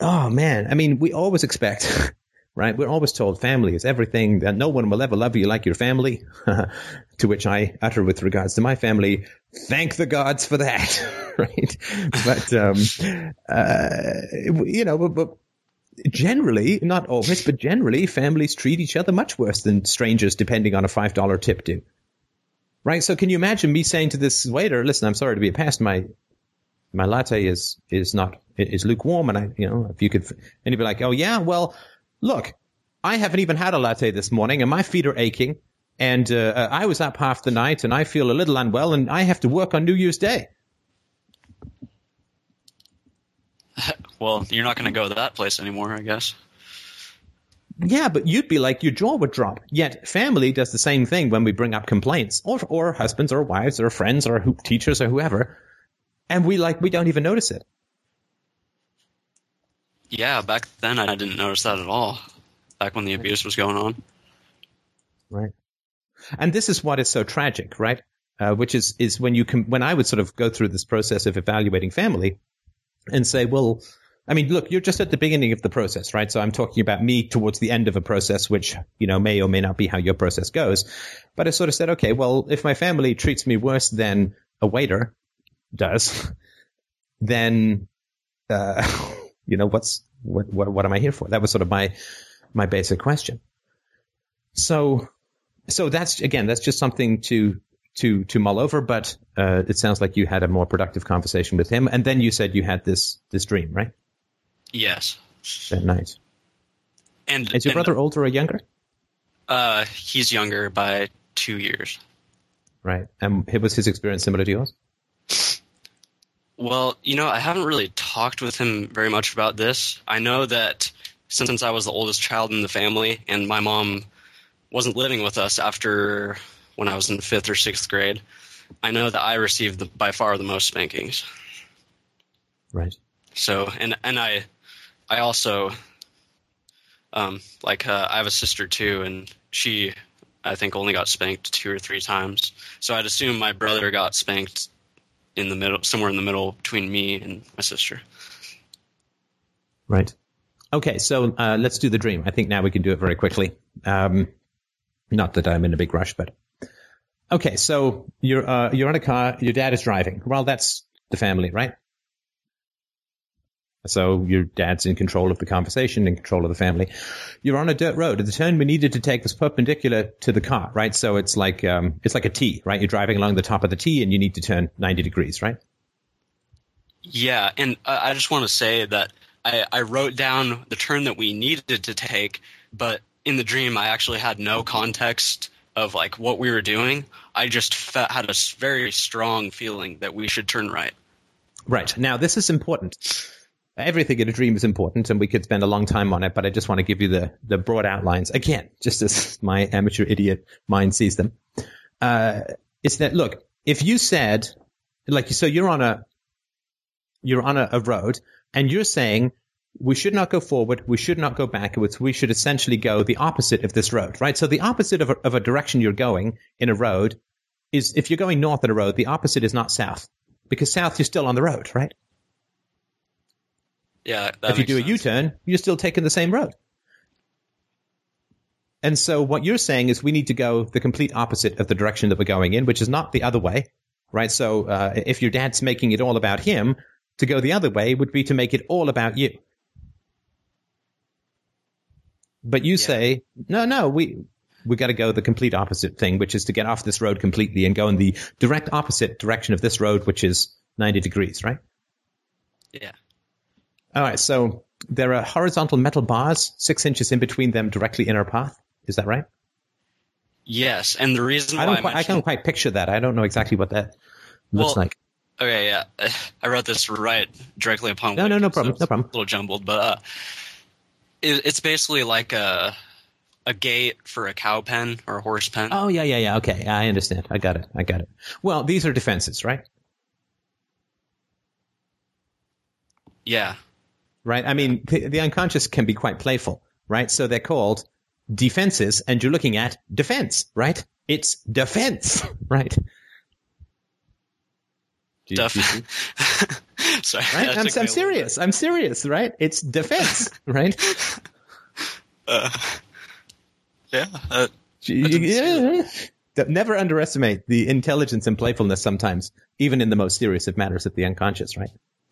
A: oh man, I mean, we always expect right? We're always told family is everything, that no one will ever love you like your family. to which I utter with regards to my family, thank the gods for that, right? But, um, uh, you know, but, but generally, not always, but generally, families treat each other much worse than strangers, depending on a $5 tip do. Right? So can you imagine me saying to this waiter, listen, I'm sorry to be a pest, my, my latte is, is not, is lukewarm. And I, you know, if you could, and he'd be like, oh yeah, well, look, I haven't even had a latte this morning and my feet are aching. And uh, I was up half the night and I feel a little unwell and I have to work on New Year's Day.
B: Well, you're not going to go to that place anymore, I guess.
A: Yeah, but you'd be like, your jaw would drop. Yet family does the same thing when we bring up complaints, or or husbands, or wives, or friends, or who, teachers, or whoever, and we like we don't even notice it.
B: Yeah, back then I didn't notice that at all. Back when the abuse was going on.
A: Right. And this is what is so tragic, right? Uh, which is is when you can when I would sort of go through this process of evaluating family and say, well, I mean, look, you're just at the beginning of the process, right? So I'm talking about me towards the end of a process, which you know may or may not be how your process goes. But I sort of said, okay, well, if my family treats me worse than a waiter does, then uh, you know, what's what, what what am I here for? That was sort of my my basic question. So so that's again that's just something to to to mull over. But uh, it sounds like you had a more productive conversation with him, and then you said you had this this dream, right?
B: Yes.
A: That night.
B: And
A: is your
B: and,
A: brother older or younger?
B: Uh, he's younger by two years.
A: Right. And was his experience similar to yours?
B: Well, you know, I haven't really talked with him very much about this. I know that since I was the oldest child in the family and my mom wasn't living with us after when I was in fifth or sixth grade, I know that I received the, by far the most spankings.
A: Right.
B: So, and and I, I also, um, like uh, I have a sister too, and she, I think, only got spanked two or three times. So I'd assume my brother got spanked in the middle, somewhere in the middle between me and my sister.
A: Right. Okay, so uh, let's do the dream. I think now we can do it very quickly. Um, not that I'm in a big rush, but okay. So you're uh, you're in a car. Your dad is driving. Well, that's the family, right? So your dad's in control of the conversation, in control of the family. You're on a dirt road. The turn we needed to take was perpendicular to the car, right? So it's like um, it's like a T, right? You're driving along the top of the T, and you need to turn 90 degrees, right?
B: Yeah, and I just want to say that I, I wrote down the turn that we needed to take, but in the dream, I actually had no context of like what we were doing. I just fe- had a very strong feeling that we should turn right.
A: Right now, this is important everything in a dream is important and we could spend a long time on it, but I just want to give you the, the broad outlines again, just as my amateur idiot mind sees them. Uh, it's that, look, if you said, like, so you're on a, you're on a, a road and you're saying we should not go forward. We should not go backwards. We should essentially go the opposite of this road, right? So the opposite of a, of a direction you're going in a road is if you're going north on a road, the opposite is not south because south you're still on the road, right?
B: Yeah.
A: if you do sense. a U-turn, you're still taking the same road. And so what you're saying is we need to go the complete opposite of the direction that we're going in, which is not the other way, right? So uh, if your dad's making it all about him, to go the other way would be to make it all about you. But you yeah. say, no, no, we we got to go the complete opposite thing, which is to get off this road completely and go in the direct opposite direction of this road, which is 90 degrees, right?
B: Yeah.
A: All right, so there are horizontal metal bars, six inches in between them, directly in our path. Is that right?
B: Yes, and the reason
A: I don't
B: I,
A: quite, I can't quite picture that. I don't know exactly what that looks
B: well,
A: like.
B: Okay, yeah, I wrote this right directly upon.
A: No, no, no problem,
B: so
A: no problem.
B: A little jumbled, but uh, it, it's basically like a a gate for a cow pen or a horse pen.
A: Oh yeah, yeah, yeah. Okay, I understand. I got it. I got it. Well, these are defenses, right?
B: Yeah.
A: Right. I mean, the, the unconscious can be quite playful, right? So they're called defenses, and you're looking at defense, right? It's defense, right? Do you- do you see?
B: Def- Sorry.
A: right? I'm, I'm serious. I'm serious, right? It's defense, right?
B: Uh, yeah. Uh,
A: You-
B: didn't see
A: yeah. Never underestimate the intelligence and playfulness sometimes, even in the most serious of matters of the unconscious, right?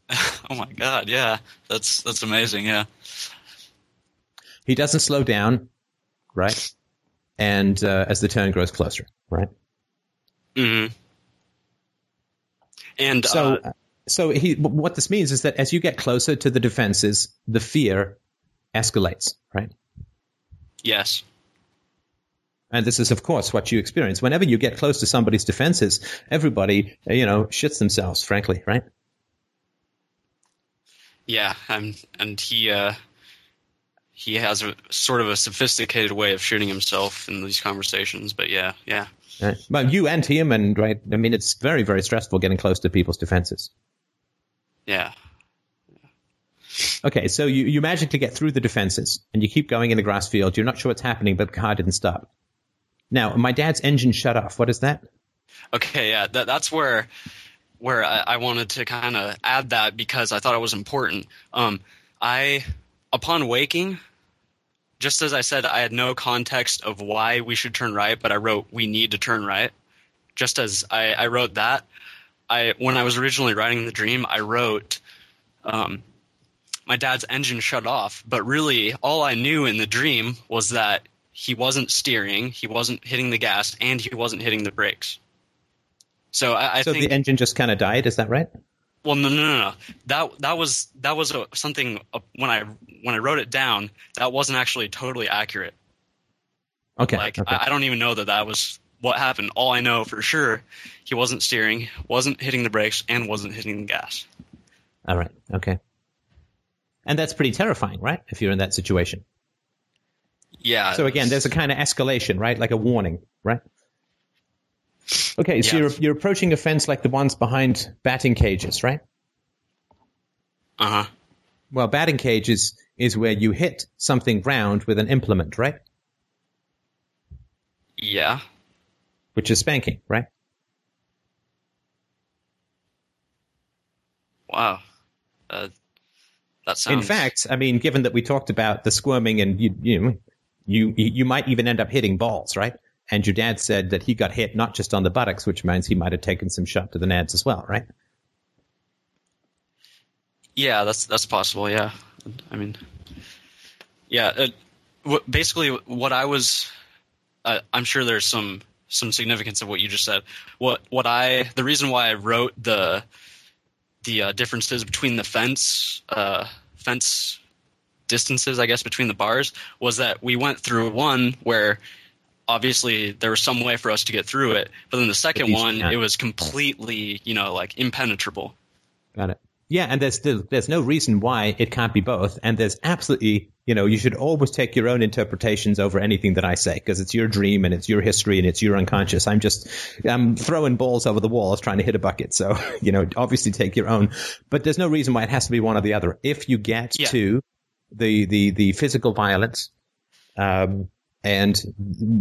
B: oh my god. Yeah. That's that's amazing. Yeah.
A: He doesn't slow down, right? And uh, as the turn grows closer, right?
B: hmm And
A: So,
B: uh,
A: so he, what this means is that as you get closer to the defenses, the fear escalates, right?
B: yes.
A: And this is, of course, what you experience. Whenever you get close to somebody's defenses, everybody, uh, you know, shits themselves, frankly, right?
B: Yeah. And and he uh he has a sort of a sophisticated way of shooting himself in these conversations. But yeah. Yeah.
A: Right. Well, you and him, and right. I mean, it's very, very stressful getting close to people's defenses.
B: Yeah.
A: Okay, so you, you magically get through the defenses, and you keep going in the grass field. You're not sure what's happening, but the car didn't stop. Now, my dad's engine shut off. What is that?
B: Okay, yeah, that, that's where where I, I wanted to kind of add that because I thought it was important. Um, I, upon waking, just as I said, I had no context of why we should turn right, but I wrote we need to turn right. Just as I, I wrote that, I when I was originally writing the dream, I wrote, um, my dad's engine shut off, but really all I knew in the dream was that he wasn't steering, he wasn't hitting the gas, and he wasn't hitting the brakes. So I, I
A: so
B: think
A: the engine just kind of died. Is that right?
B: well, no, no, no, no. That that was that was a, something uh, when I when I wrote it down. That wasn't actually totally accurate.
A: Okay.
B: Like
A: okay.
B: I, I don't even know that that was what happened. All I know for sure, he wasn't steering, wasn't hitting the brakes, and wasn't hitting the gas.
A: All right. Okay. And that's pretty terrifying, right? If you're in that situation.
B: Yeah.
A: So again, there's a kind of escalation, right? Like a warning, right? Okay, so you're you're approaching a fence like the ones behind batting cages, right?
B: uh huh.
A: Well, batting cages is where you hit something round with an implement, right?
B: Yeah.
A: Which is spanking, right?
B: Wow. Uh, that sounds.
A: In fact, I mean, given that we talked about the squirming and you you you you might even end up hitting balls, right? And your dad said that he got hit not just on the buttocks, which means he might have taken some shot to the nads as well, right?
B: Yeah, that's that's possible. Yeah, I mean, yeah. Uh, w- basically, what I was, uh, I'm sure there's some some significance of what you just said. What what I the reason why I wrote the the uh, differences between the fence uh, fence distances, I guess, between the bars was that we went through one where obviously there was some way for us to get through it, but then the second one it was completely you know like impenetrable.
A: Got it. Yeah, and there's still, there's no reason why it can't be both, and there's absolutely you know you should always take your own interpretations over anything that I say because it's your dream and it's your history and it's your unconscious. I'm just I'm throwing balls over the walls trying to hit a bucket, so you know obviously take your own, but there's no reason why it has to be one or the other. If you get
B: Yeah.
A: to the the the physical violence, um, and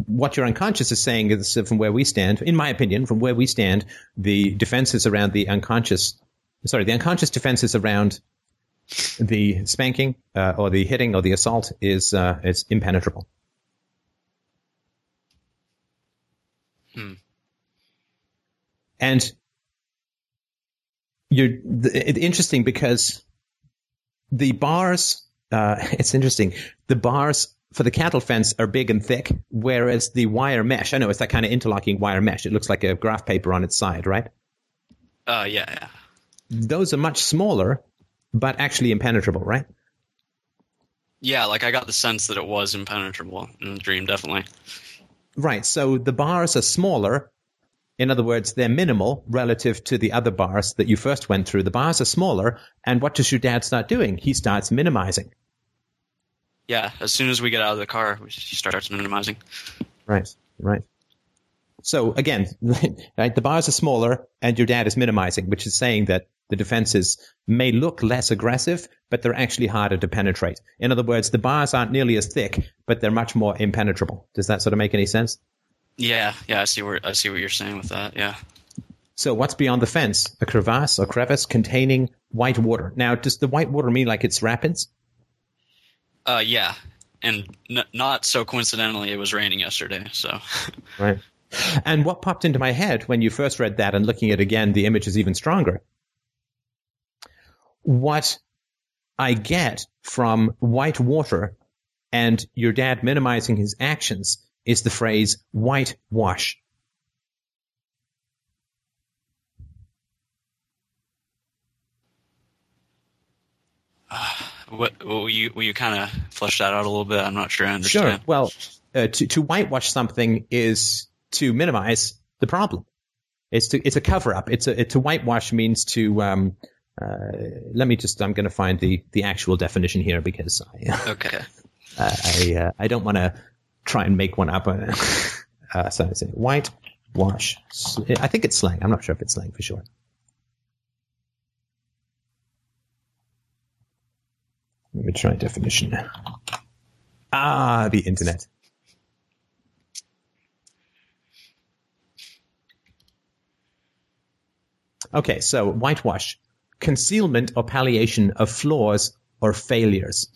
A: what your unconscious is saying is from where we stand, in my opinion, from where we stand, the defenses around the unconscious, sorry, the unconscious defenses around the spanking uh, or the hitting or the assault is uh, is impenetrable.
B: Hmm.
A: And you're th- it, interesting because the bars. Uh, it's interesting. The bars for the cattle fence are big and thick, whereas the wire mesh. I know it's that kind of interlocking wire mesh. It looks like a graph paper on its side, right?
B: Uh, yeah, yeah.
A: Those are much smaller, but actually impenetrable, right?
B: Yeah, like I got the sense that it was impenetrable in the dream, definitely.
A: Right. So the bars are smaller. In other words, they're minimal relative to the other bars that you first went through. The bars are smaller. And what does your dad start doing? He starts minimizing.
B: Yeah, as soon as we get out of the car, we start minimizing.
A: Right, right. So again, right, the bars are smaller and your dad is minimizing, which is saying that the defenses may look less aggressive, but they're actually harder to penetrate. In other words, the bars aren't nearly as thick, but they're much more impenetrable. Does that sort of make any sense?
B: Yeah, yeah, I see where I see what you're saying with that. Yeah.
A: So what's beyond the fence? A crevasse or crevice containing white water. Now, does the white water mean like it's rapids?
B: Uh, yeah, and n- not so coincidentally, it was raining yesterday. So.
A: right. And what popped into my head when you first read that and looking at it again, the image is even stronger. What I get from white water and your dad minimizing his actions is the phrase whitewash.
B: What will you will you kind of flesh that out a little bit? I'm not sure I understand.
A: Sure. Well, uh, to to whitewash something is to minimize the problem. It's to it's a cover up. It's a to whitewash means to um, uh, let me just I'm going to find the the actual definition here because
B: I okay
A: uh, I uh, I don't want to try and make one up. uh, so I say whitewash. I think it's slang. I'm not sure if it's slang for sure. Let me try definition. Ah, the internet. Okay, so whitewash, concealment or palliation of flaws or failures.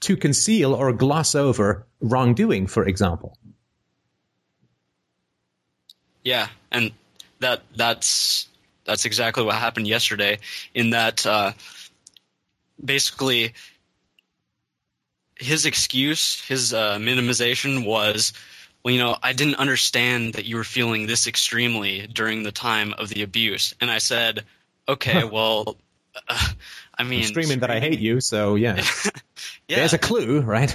A: To conceal or gloss over wrongdoing, for example.
B: Yeah, and that that's that's exactly what happened yesterday. In that, uh, basically, his excuse, his uh, minimization was, well, you know, I didn't understand that you were feeling this extremely during the time of the abuse. And I said, okay, well, uh, I mean,
A: I'm screaming that I hate you, so yeah. yeah. There's a clue, right?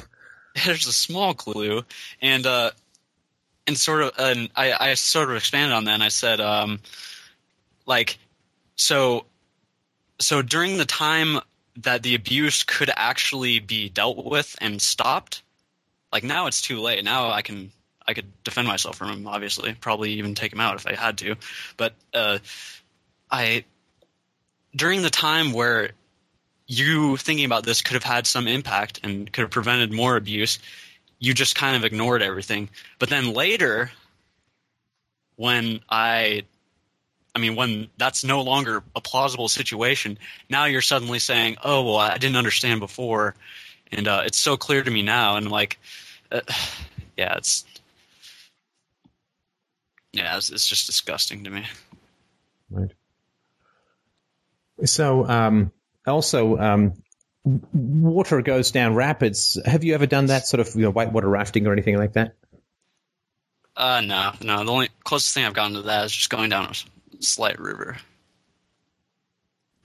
B: There's a small clue, and uh, and sort of, and I, I sort of expanded on that. and I said, um, like, so, so during the time that the abuse could actually be dealt with and stopped. Like now it's too late. Now I can I could defend myself from him, obviously, probably even take him out if I had to. But uh, I during the time where you thinking about this could have had some impact and could have prevented more abuse, you just kind of ignored everything. But then later, when I I mean, when that's no longer a plausible situation, now you're suddenly saying, "Oh, well, I didn't understand before," and uh, it's so clear to me now. And like, uh, yeah, it's yeah, it's, it's, just disgusting to me.
A: Right. So, um, also, um, water goes down rapids. Have you ever done that sort of you know, whitewater rafting or anything like that?
B: Uh, no, no. The only closest thing I've gotten to that is just going down Slight River.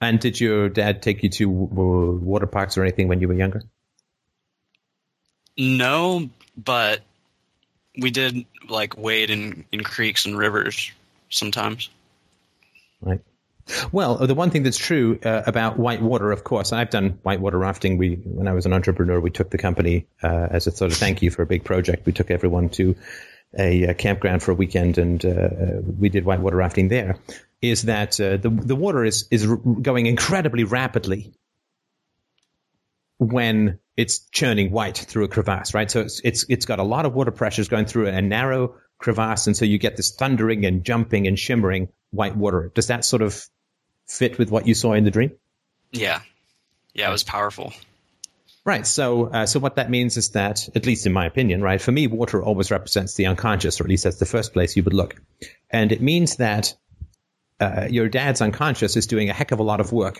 A: And did your dad take you to water parks or anything when you were younger?
B: No, but we did like wade in, in creeks and rivers sometimes.
A: Right. Well, the one thing that's true uh, about whitewater, of course, I've done whitewater rafting. We, when I was an entrepreneur, we took the company uh, as a sort of thank you for a big project. We took everyone to a, a campground for a weekend, and uh, uh, we did whitewater rafting there. Is that uh, the the water is is going incredibly rapidly when it's churning white through a crevasse, right? So it's it's it's got a lot of water pressures going through a narrow crevasse, and so you get this thundering and jumping and shimmering white water. Does that sort of fit with what you saw in the dream?
B: Yeah, yeah, it was powerful.
A: Right. So, uh, so what that means is that, at least in my opinion, right, for me, water always represents the unconscious, or at least that's the first place you would look. And it means that uh, your dad's unconscious is doing a heck of a lot of work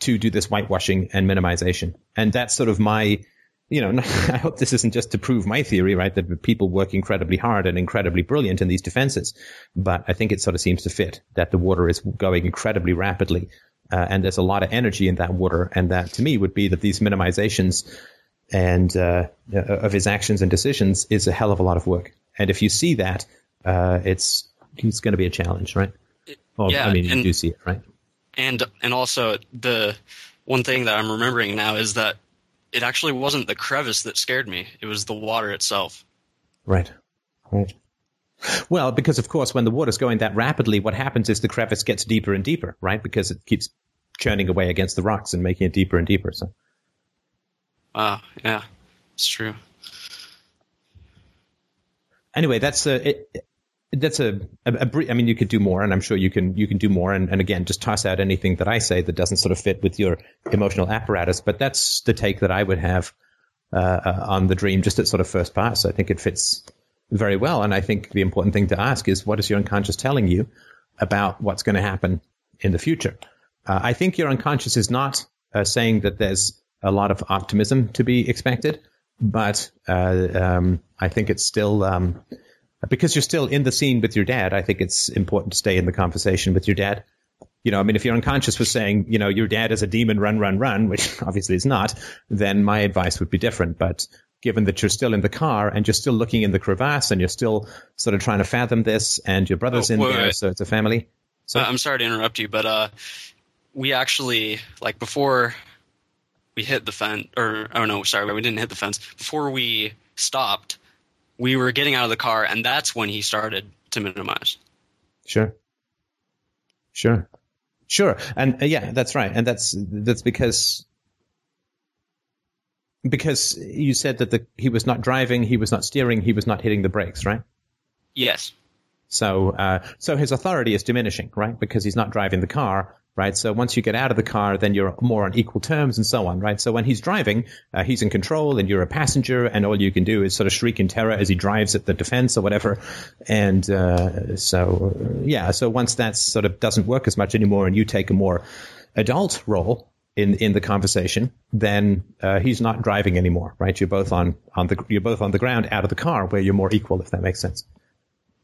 A: to do this whitewashing and minimization. And that's sort of my, you know, I hope this isn't just to prove my theory, right, that people work incredibly hard and incredibly brilliant in these defenses. But I think it sort of seems to fit that the water is going incredibly rapidly uh, and there's a lot of energy in that water. And that to me would be that these minimizations and uh, uh, of his actions and decisions is a hell of a lot of work. And if you see that, uh, it's it's going to be a challenge, right?
B: Well, yeah,
A: I mean, you do see it, right?
B: And and also the one thing that I'm remembering now is that it actually wasn't the crevice that scared me. It was the water itself.
A: Right. Right. Well, because of course, when the water's going that rapidly, what happens is the crevice gets deeper and deeper, right? Because it keeps churning away against the rocks and making it deeper and deeper. So.
B: Ah, yeah, it's true.
A: Anyway, that's a it, that's a, a, a brief, I mean, you could do more, and I'm sure you can you can do more. And, and again, just toss out anything that I say that doesn't sort of fit with your emotional apparatus. But that's the take that I would have uh, uh, on the dream, just at sort of first pass. I think it fits very well. And I think the important thing to ask is, what is your unconscious telling you about what's going to happen in the future? Uh, I think your unconscious is not uh, saying that there's a lot of optimism to be expected, but uh, um, I think it's still um, because you're still in the scene with your dad. I think it's important to stay in the conversation with your dad. You know, I mean, if your unconscious was saying, you know, your dad is a demon, run, run, run, which obviously is not, then my advice would be different. But given that you're still in the car and you're still looking in the crevasse and you're still sort of trying to fathom this and your brother's oh, in there, so it's a family. So
B: uh, I'm sorry to interrupt you, but uh, we actually like before we hit the fence, or oh no, sorry, we didn't hit the fence. Before we stopped, we were getting out of the car, and that's when he started to minimize.
A: Sure. Sure. Sure. And uh, yeah, that's right. And that's that's because because you said that the he was not driving, he was not steering, he was not hitting the brakes, right?
B: Yes.
A: So uh, so his authority is diminishing, right? Because he's not driving the car, right? So once you get out of the car, then you're more on equal terms and so on, right? So when he's driving, uh, he's in control and you're a passenger and all you can do is sort of shriek in terror as he drives at the defense or whatever. And, uh, so, yeah, so once that sort of doesn't work as much anymore and you take a more adult role, in in the conversation, then uh, he's not driving anymore, right? You're both on on the you're both on the ground out of the car where you're more equal, if that makes sense.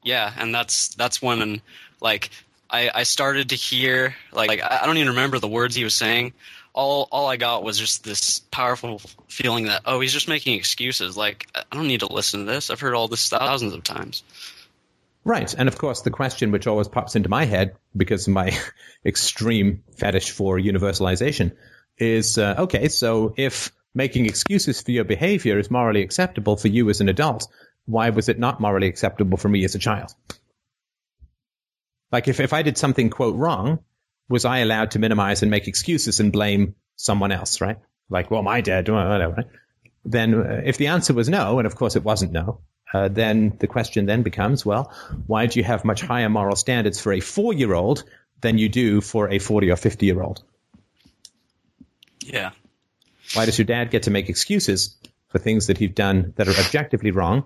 B: Yeah, and that's that's when like I, I started to hear like, like I don't even remember the words he was saying. All all I got was just this powerful feeling that oh he's just making excuses. Like I don't need to listen to this. I've heard all this thousands of times.
A: Right, and of course the question which always pops into my head because of my extreme fetish for universalization is uh, okay. So if making excuses for your behavior is morally acceptable for you as an adult, why was it not morally acceptable for me as a child? Like if, if I did something, quote, wrong, was I allowed to minimize and make excuses and blame someone else, right? Like, well, my dad, whatever. Then uh, if the answer was no, and of course it wasn't no, uh, then the question then becomes, well, why do you have much higher moral standards for a four year old than you do for a 40 or 50 year old?
B: Yeah.
A: Why does your dad get to make excuses for things that he's done that are objectively wrong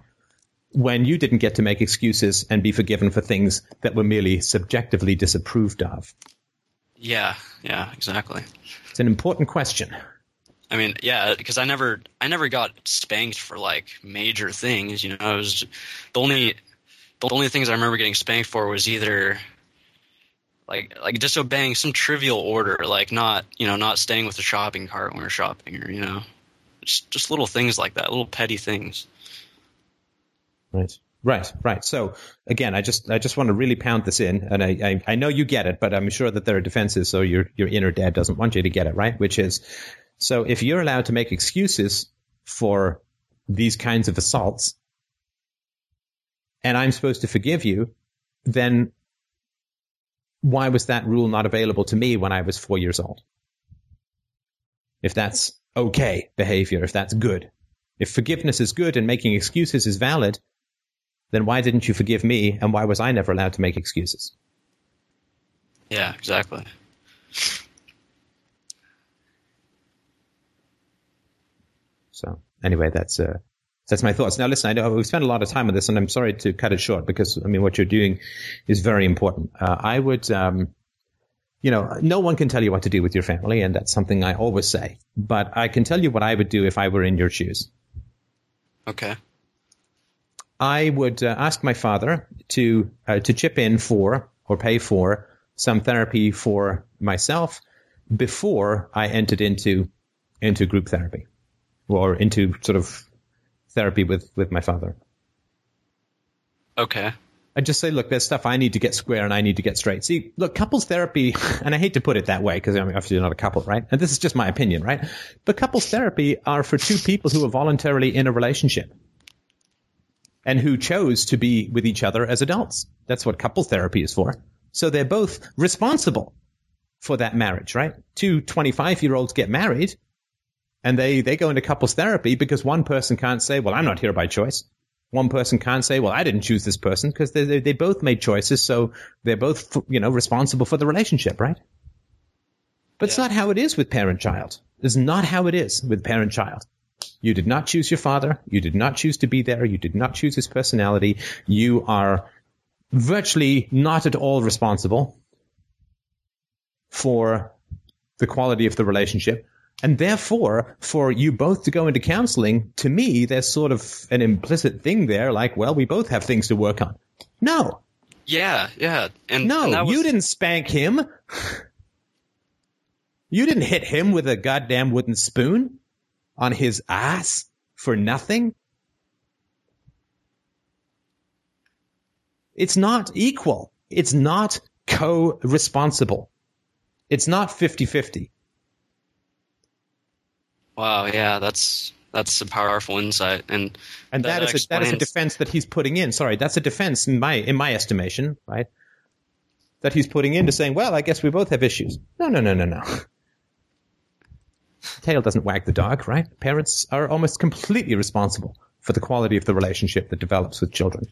A: when you didn't get to make excuses and be forgiven for things that were merely subjectively disapproved of?
B: Yeah, yeah, exactly.
A: It's an important question.
B: I mean, yeah, because I never, I never got spanked for like major things. You know, I was the only, the only things I remember getting spanked for was either like, like disobeying some trivial order, like not, you know, not staying with the shopping cart when we're shopping, or you know, just just little things like that, little petty things.
A: Right. Right, right. So again, I just I just want to really pound this in, and I, I, I know you get it, but I'm sure that there are defenses, so your your inner dad doesn't want you to get it, right? Which is, so if you're allowed to make excuses for these kinds of assaults, and I'm supposed to forgive you, then why was that rule not available to me when I was four years old? If that's okay behavior, if that's good, if forgiveness is good and making excuses is valid, then why didn't you forgive me and why was I never allowed to make excuses?
B: Yeah, exactly.
A: So anyway, that's uh, that's my thoughts. Now, listen, I know we spent a lot of time on this, and I'm sorry to cut it short because I mean what you're doing is very important. Uh, I would, um, you know, no one can tell you what to do with your family, and that's something I always say. But I can tell you what I would do if I were in your shoes.
B: Okay.
A: I would uh, ask my father to uh, to chip in for or pay for some therapy for myself before I entered into into group therapy or into sort of therapy with with my father.
B: Okay.
A: I just say, look, there's stuff I need to get square and I need to get straight. See, look, couples therapy, and I hate to put it that way because I'm obviously not a couple, right? And this is just my opinion, right? But couples therapy are for two people who are voluntarily in a relationship and who chose to be with each other as adults. That's what couples therapy is for. So they're both responsible for that marriage, right? Two 25 year olds get married and they, they go into couples therapy because one person can't say, well, I'm not here by choice. One person can't say, well, I didn't choose this person because they, they, they both made choices. So they're both, you know, responsible for the relationship, right? But it's not how it is with parent child. It's not how it is with parent child. You did not choose your father. You did not choose to be there. You did not choose his personality. You are virtually not at all responsible for the quality of the relationship. And therefore, for you both to go into counseling, to me, there's sort of an implicit thing there, like, well, we both have things to work on. No.
B: Yeah, yeah. And
A: no,
B: and was,
A: you didn't spank him. You didn't hit him with a goddamn wooden spoon on his ass for nothing. It's not equal. It's not co-responsible. It's not 50-50.
B: Wow, yeah, that's that's a powerful insight, and
A: And that is a, that is a defense that he's putting in. Sorry, that's a defense in my in my estimation, right? That he's putting into saying, "Well, I guess we both have issues." No, no, no, no, no. Tail doesn't wag the dog, right? Parents are almost completely responsible for the quality of the relationship that develops with children.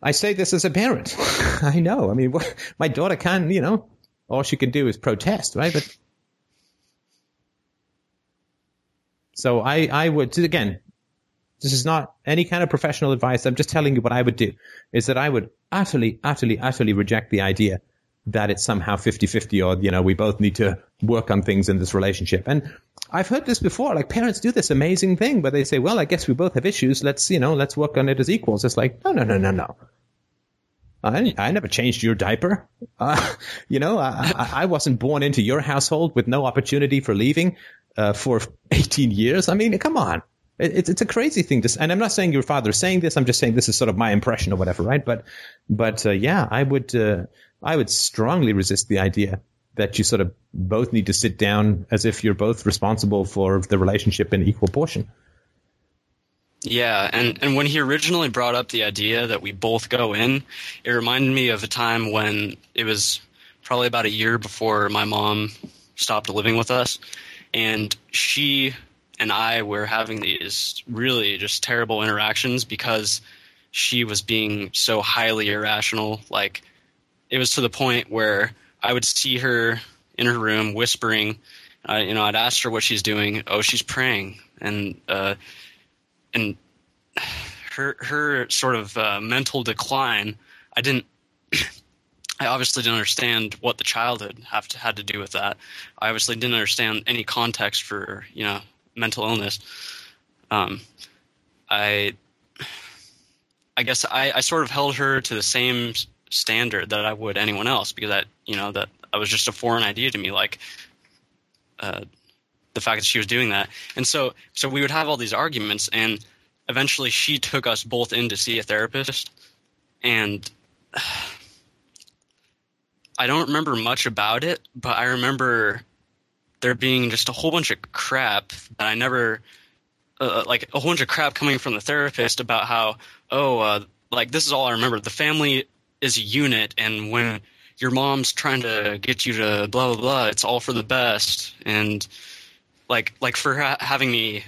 A: I say this as a parent. I know. I mean, wh- my daughter can, you know, all she can do is protest, right? But so I, I would again, this is not any kind of professional advice. I'm just telling you what I would do is that I would utterly, utterly, utterly reject the idea that it's somehow 50-50 or, you know, we both need to work on things in this relationship. And I've heard this before. Like parents do this amazing thing where they say, well, I guess we both have issues. Let's, you know, let's work on it as equals. It's like, no, no, no, no, no. I, I never changed your diaper. Uh, you know, I, I wasn't born into your household with no opportunity for leaving uh, for 18 years. I mean, come on. It, it's, it's a crazy thing to, and I'm not saying your father is saying this. I'm just saying this is sort of my impression or whatever, right? But, but uh, yeah, I would, uh, I would strongly resist the idea that you sort of both need to sit down as if you're both responsible for the relationship in equal portion.
B: Yeah, and, and when he originally brought up the idea that we both go in, it reminded me of a time when it was probably about a year before my mom stopped living with us, and she and I were having these really just terrible interactions because she was being so highly irrational. Like, it was to the point where I would see her in her room whispering. Uh, you know, I'd ask her what she's doing. Oh, she's praying, and uh, and her her sort of uh, mental decline. I didn't. I obviously didn't understand what the childhood have to, had to do with that. I obviously didn't understand any context for you know mental illness. Um, I I guess I, I sort of held her to the same standard that I would anyone else because that you know that I was just a foreign idea to me. Like uh, the fact that she was doing that. And so so we would have all these arguments and eventually she took us both in to see a therapist. And I don't remember much about it, but I remember there being just a whole bunch of crap that I never uh, like a whole bunch of crap coming from the therapist about how oh uh, like this is all I remember. The family is a unit and when your mom's trying to get you to blah blah blah it's all for the best. And like like for ha- having me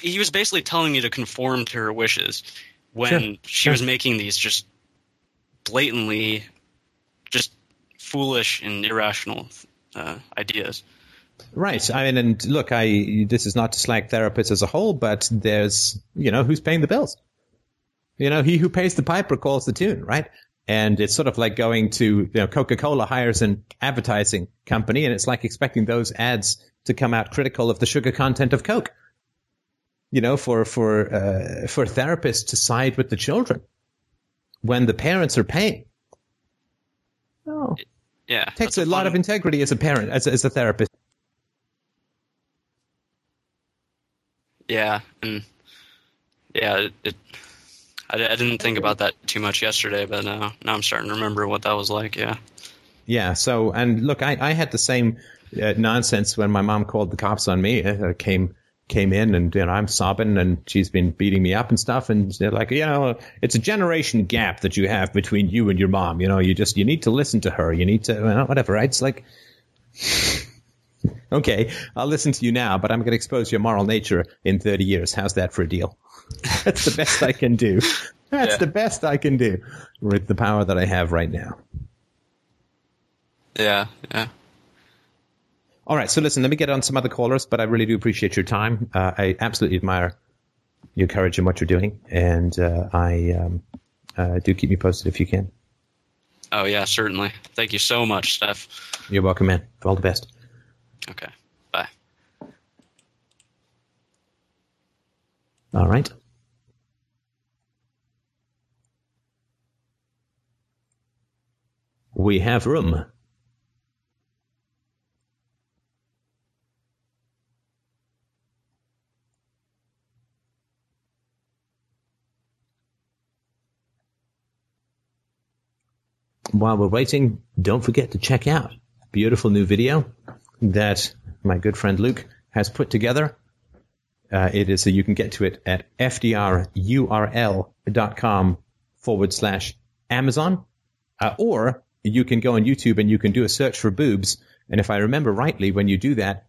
B: he was basically telling me to conform to her wishes when
A: Sure,
B: she
A: sure.
B: was making these just blatantly just foolish and irrational uh, ideas
A: Right. I mean, and look, I this is not to slag therapists as a whole, but there's you know who's paying the bills. You know, he who pays the piper calls the tune, right? And it's sort of like going to you know Coca Cola hires an advertising company, and it's like expecting those ads to come out critical of the sugar content of Coke. You know, for for uh, for therapists to side with the children when the parents are paying. No,
B: yeah
A: it takes
B: that's
A: a, lot of integrity as a parent, as a, as a therapist.
B: Yeah, and yeah, it, it I, I didn't think about that too much yesterday, but now now I'm starting to remember what that was like. Yeah.
A: Yeah. So, and look, I, I had the same uh, nonsense when my mom called the cops on me. Uh, came came in and you know I'm sobbing and she's been beating me up and stuff and they're like you know it's a generation gap that you have between you and your mom you know you just you need to listen to her you need to whatever right it's like okay I'll listen to you now but I'm going to expose your moral nature in 30 years how's that for a deal that's the best I can do that's
B: Yeah.
A: the best I can do with the power that I have right now
B: Yeah. Yeah.
A: All right, so listen, let me get on some other callers, but I really do appreciate your time. Uh, I absolutely admire your courage and what you're doing, and uh, I um, uh, do keep me posted if you can.
B: Oh yeah, certainly. Thank you so much, Steph.
A: You're welcome, man. All the best.
B: Okay. Bye.
A: All right. We have room. While we're waiting, don't forget to check out a beautiful new video that my good friend Luke has put together. Uh, it is so you can get to it at fdrurl.com forward slash Amazon. Uh, or you can go on YouTube and you can do a search for boobs. And if I remember rightly, when you do that,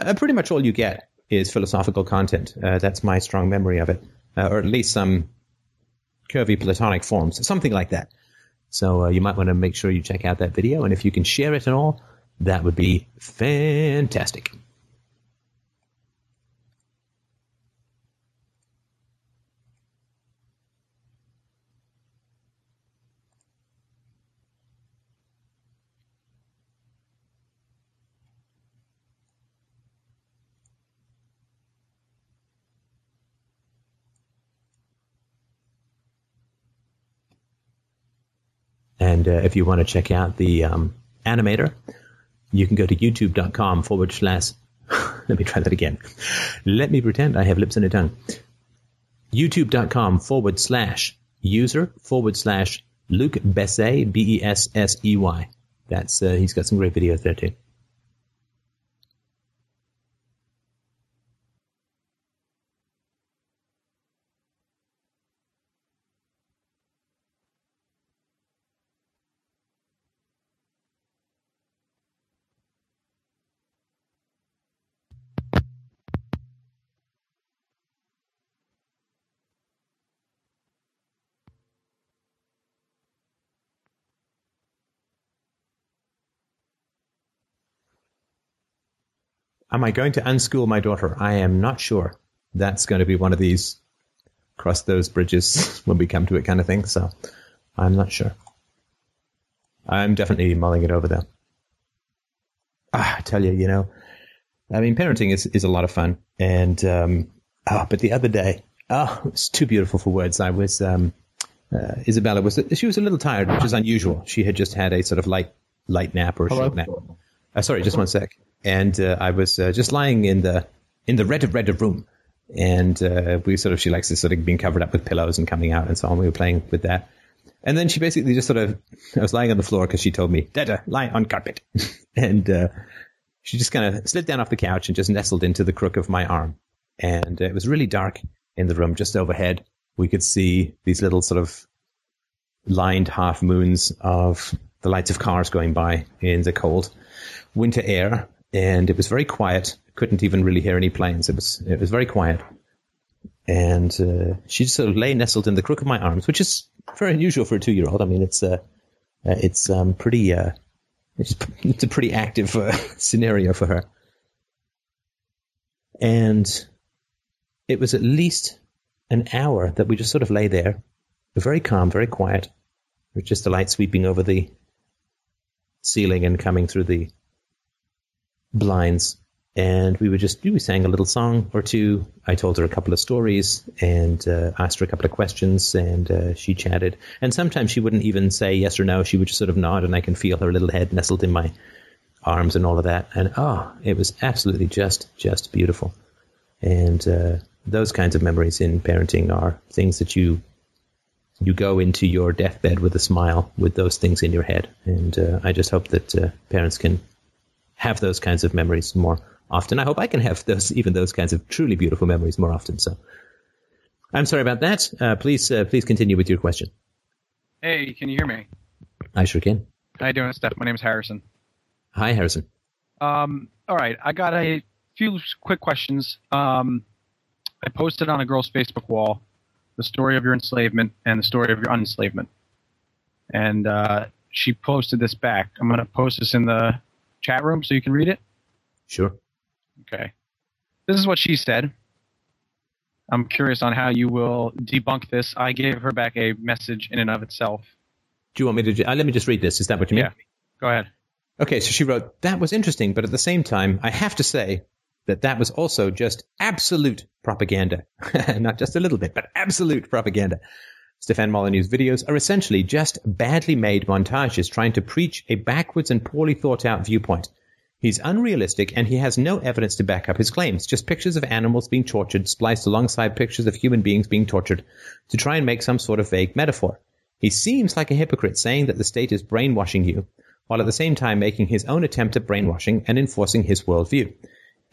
A: uh, pretty much all you get is philosophical content. Uh, that's my strong memory of it, uh, or at least some curvy platonic forms, something like that. So uh, you might want to make sure you check out that video. And if you can share it at all, that would be fantastic. And uh, if you want to check out the um, animator, you can go to youtube.com forward slash. Let me try that again. Let me pretend I have lips and a tongue. YouTube.com forward slash user forward slash Luke Bessey, B E S S E Y. That's uh, he's got some great videos there too. Am I going to unschool my daughter? I am not sure. That's going to be one of these cross those bridges when we come to it kind of thing. So I'm not sure. I'm definitely mulling it over though. Ah, I tell you, you know, I mean, parenting is, is a lot of fun. And, um, ah, but the other day, oh, it's too beautiful for words. I was, um, uh, Isabella was, she was a little tired, which is unusual. She had just had a sort of light, light nap or a short nap. Uh, sorry, just one sec. And uh, I was uh, just lying in the in the red red room, and uh, we sort of she likes to sort of being covered up with pillows and coming out and so on. We were playing with that, and then she basically just sort of I was lying on the floor because she told me, "Dada, lie on carpet," and uh, she just kind of slid down off the couch and just nestled into the crook of my arm, and it was really dark in the room just overhead. We could see these little sort of lined half moons of the lights of cars going by in the cold winter air, and it was very quiet. Couldn't even really hear any planes. It was it was very quiet, and uh, she just sort of lay nestled in the crook of my arms, which is very unusual for a two year old. I mean, it's uh, uh, it's um, pretty uh, it's, it's a pretty active uh, scenario for her, and it was at least an hour that we just sort of lay there, very calm, very quiet, with just the light sweeping over the ceiling and coming through the blinds. And we would just, we sang a little song or two. I told her a couple of stories and uh, asked her a couple of questions, and uh, she chatted. And sometimes she wouldn't even say yes or no. She would just sort of nod, and I can feel her little head nestled in my arms and all of that. And oh, it was absolutely just, just beautiful. And uh, those kinds of memories in parenting are things that you you go into your deathbed with a smile with those things in your head. And uh, I just hope that uh, parents can have those kinds of memories more often. I hope I can have those, even those kinds of truly beautiful memories more often. So I'm sorry about that. Uh, please, uh, please continue with your question.
D: Hey, can you hear me?
A: I sure can.
D: How you doing, Steph? My name is Harrison.
A: Hi, Harrison.
D: Um, all right, I got a few quick questions. Um, I posted on a girl's Facebook wall the story of your enslavement and the story of your unenslavement, and uh, she posted this back. I'm going to post this in the chat room so you can read it.
A: Sure.
D: Okay. This is what she said. I'm curious on how you will debunk this. I gave her back a message in and of itself.
A: Do you want me to? Uh, let me just read this. Is that what you mean?
D: Yeah. Go ahead.
A: Okay, so she wrote, that was interesting, but at the same time, I have to say that that was also just absolute propaganda. Not just a little bit, but absolute propaganda. Stefan Molyneux's videos are essentially just badly made montages trying to preach a backwards and poorly thought out viewpoint. He's unrealistic and he has no evidence to back up his claims, just pictures of animals being tortured spliced alongside pictures of human beings being tortured to try and make some sort of vague metaphor. He seems like a hypocrite saying that the state is brainwashing you, while at the same time making his own attempt at brainwashing and enforcing his worldview.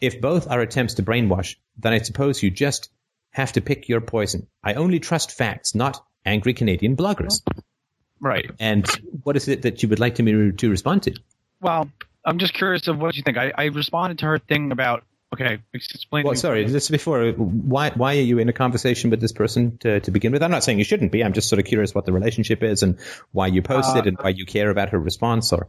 A: If both are attempts to brainwash, then I suppose you just have to pick your poison. I only trust facts, not angry Canadian bloggers.
D: Right.
A: And what is it that you would like to me to respond to?
D: Well, I'm just curious of what you think. I, I responded to her thing about okay, explain.
A: Well, sorry, just before, why why are you in a conversation with this person to, to begin with? I'm not saying you shouldn't be. I'm just sort of curious what the relationship is and why you posted uh, and why you care about her response. Or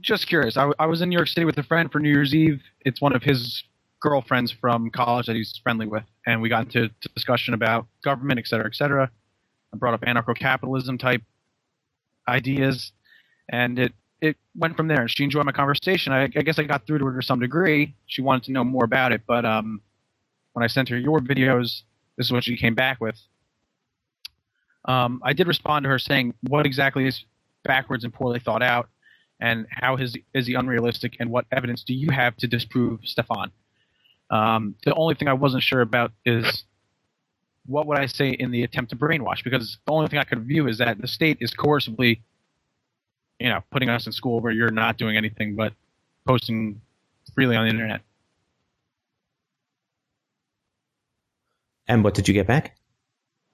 D: just curious. I, I was in New York City with a friend for New Year's Eve. It's one of his girlfriends from college that he's friendly with, and we got into discussion about government, et cetera, et cetera. I brought up anarcho-capitalism type ideas, and it it went from there. She enjoyed my conversation. I, I, guess I got through to her to some degree. She wanted to know more about it, but um, when I sent her your videos, this is what she came back with. Um, I did respond to her saying, "What exactly is backwards and poorly thought out, and how is is he unrealistic, and what evidence do you have to disprove Stefan?" Um, the only thing I wasn't sure about is what would I say in the attempt to brainwash, because the only thing I could view is that the state is coercively you know, putting us in school where you're not doing anything but posting freely on the internet.
A: And what did you get back?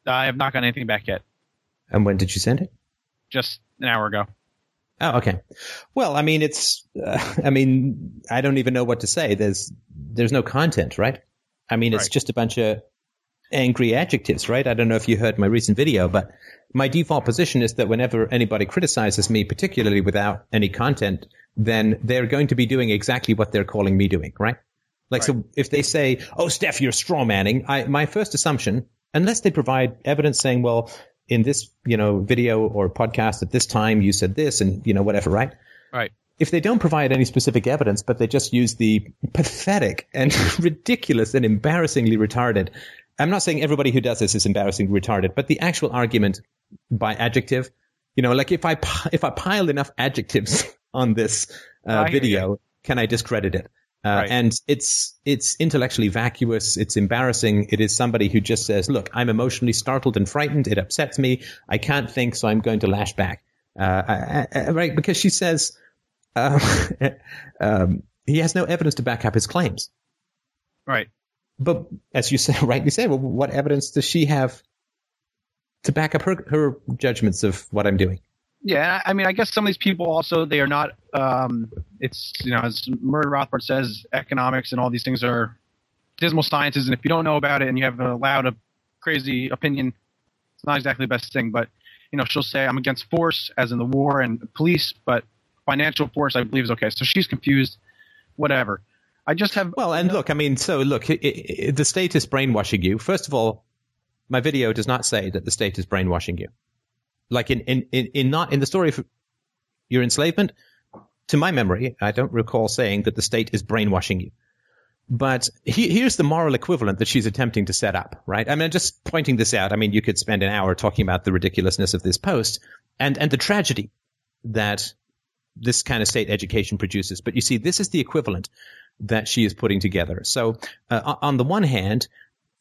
D: I have not gotten anything back yet.
A: And when did you send it?
D: Just an hour ago.
A: Oh, okay. Well, I mean, it's, uh, I mean, I don't even know what to say. There's, there's no content, right? I mean, it's right. just a bunch of angry adjectives, right? I don't know if you heard my recent video, but my default position is that whenever anybody criticizes me, particularly without any content, then they're going to be doing exactly what they're calling me doing, right? Like, right. so if they say, "Oh, Steph, you're straw manning," I, my first assumption, unless they provide evidence saying, "Well, in this, you know, video or podcast at this time, you said this," and you know, whatever, right?
D: Right.
A: If they don't provide any specific evidence, but they just use the pathetic and ridiculous and embarrassingly retarded I'm not saying everybody who does this is embarrassingly retarded, but the actual argument by adjective, you know, like if I if I pile enough adjectives on this uh, video, can I discredit it? Uh, right. And it's it's intellectually vacuous. It's embarrassing. It is somebody who just says, "Look, I'm emotionally startled and frightened. It upsets me. I can't think, so I'm going to lash back." Uh, I, I, right? Because she says um, um, he has no evidence to back up his claims.
D: Right.
A: But as you said, rightly say, well, what evidence does she have to back up her her judgments of what I'm doing?
D: Yeah, I mean, I guess some of these people also they are not. Um, it's you know, as Murray Rothbard says, economics and all these things are dismal sciences, and if you don't know about it and you have a loud, a crazy opinion, it's not exactly the best thing. But you know, she'll say I'm against force, as in the war and police, but financial force I believe is okay. So she's confused. Whatever. I just have.
A: Well, and look, I mean, so look, it, it, the state is brainwashing you. First of all, my video does not say that the state is brainwashing you. Like in, in, in, in not in the story of your enslavement, to my memory, I don't recall saying that the state is brainwashing you. But he, here's the moral equivalent that she's attempting to set up, right? I mean, just pointing this out. I mean, you could spend an hour talking about the ridiculousness of this post and, and the tragedy that this kind of state education produces. But you see, this is the equivalent that she is putting together. So, uh, on the one hand,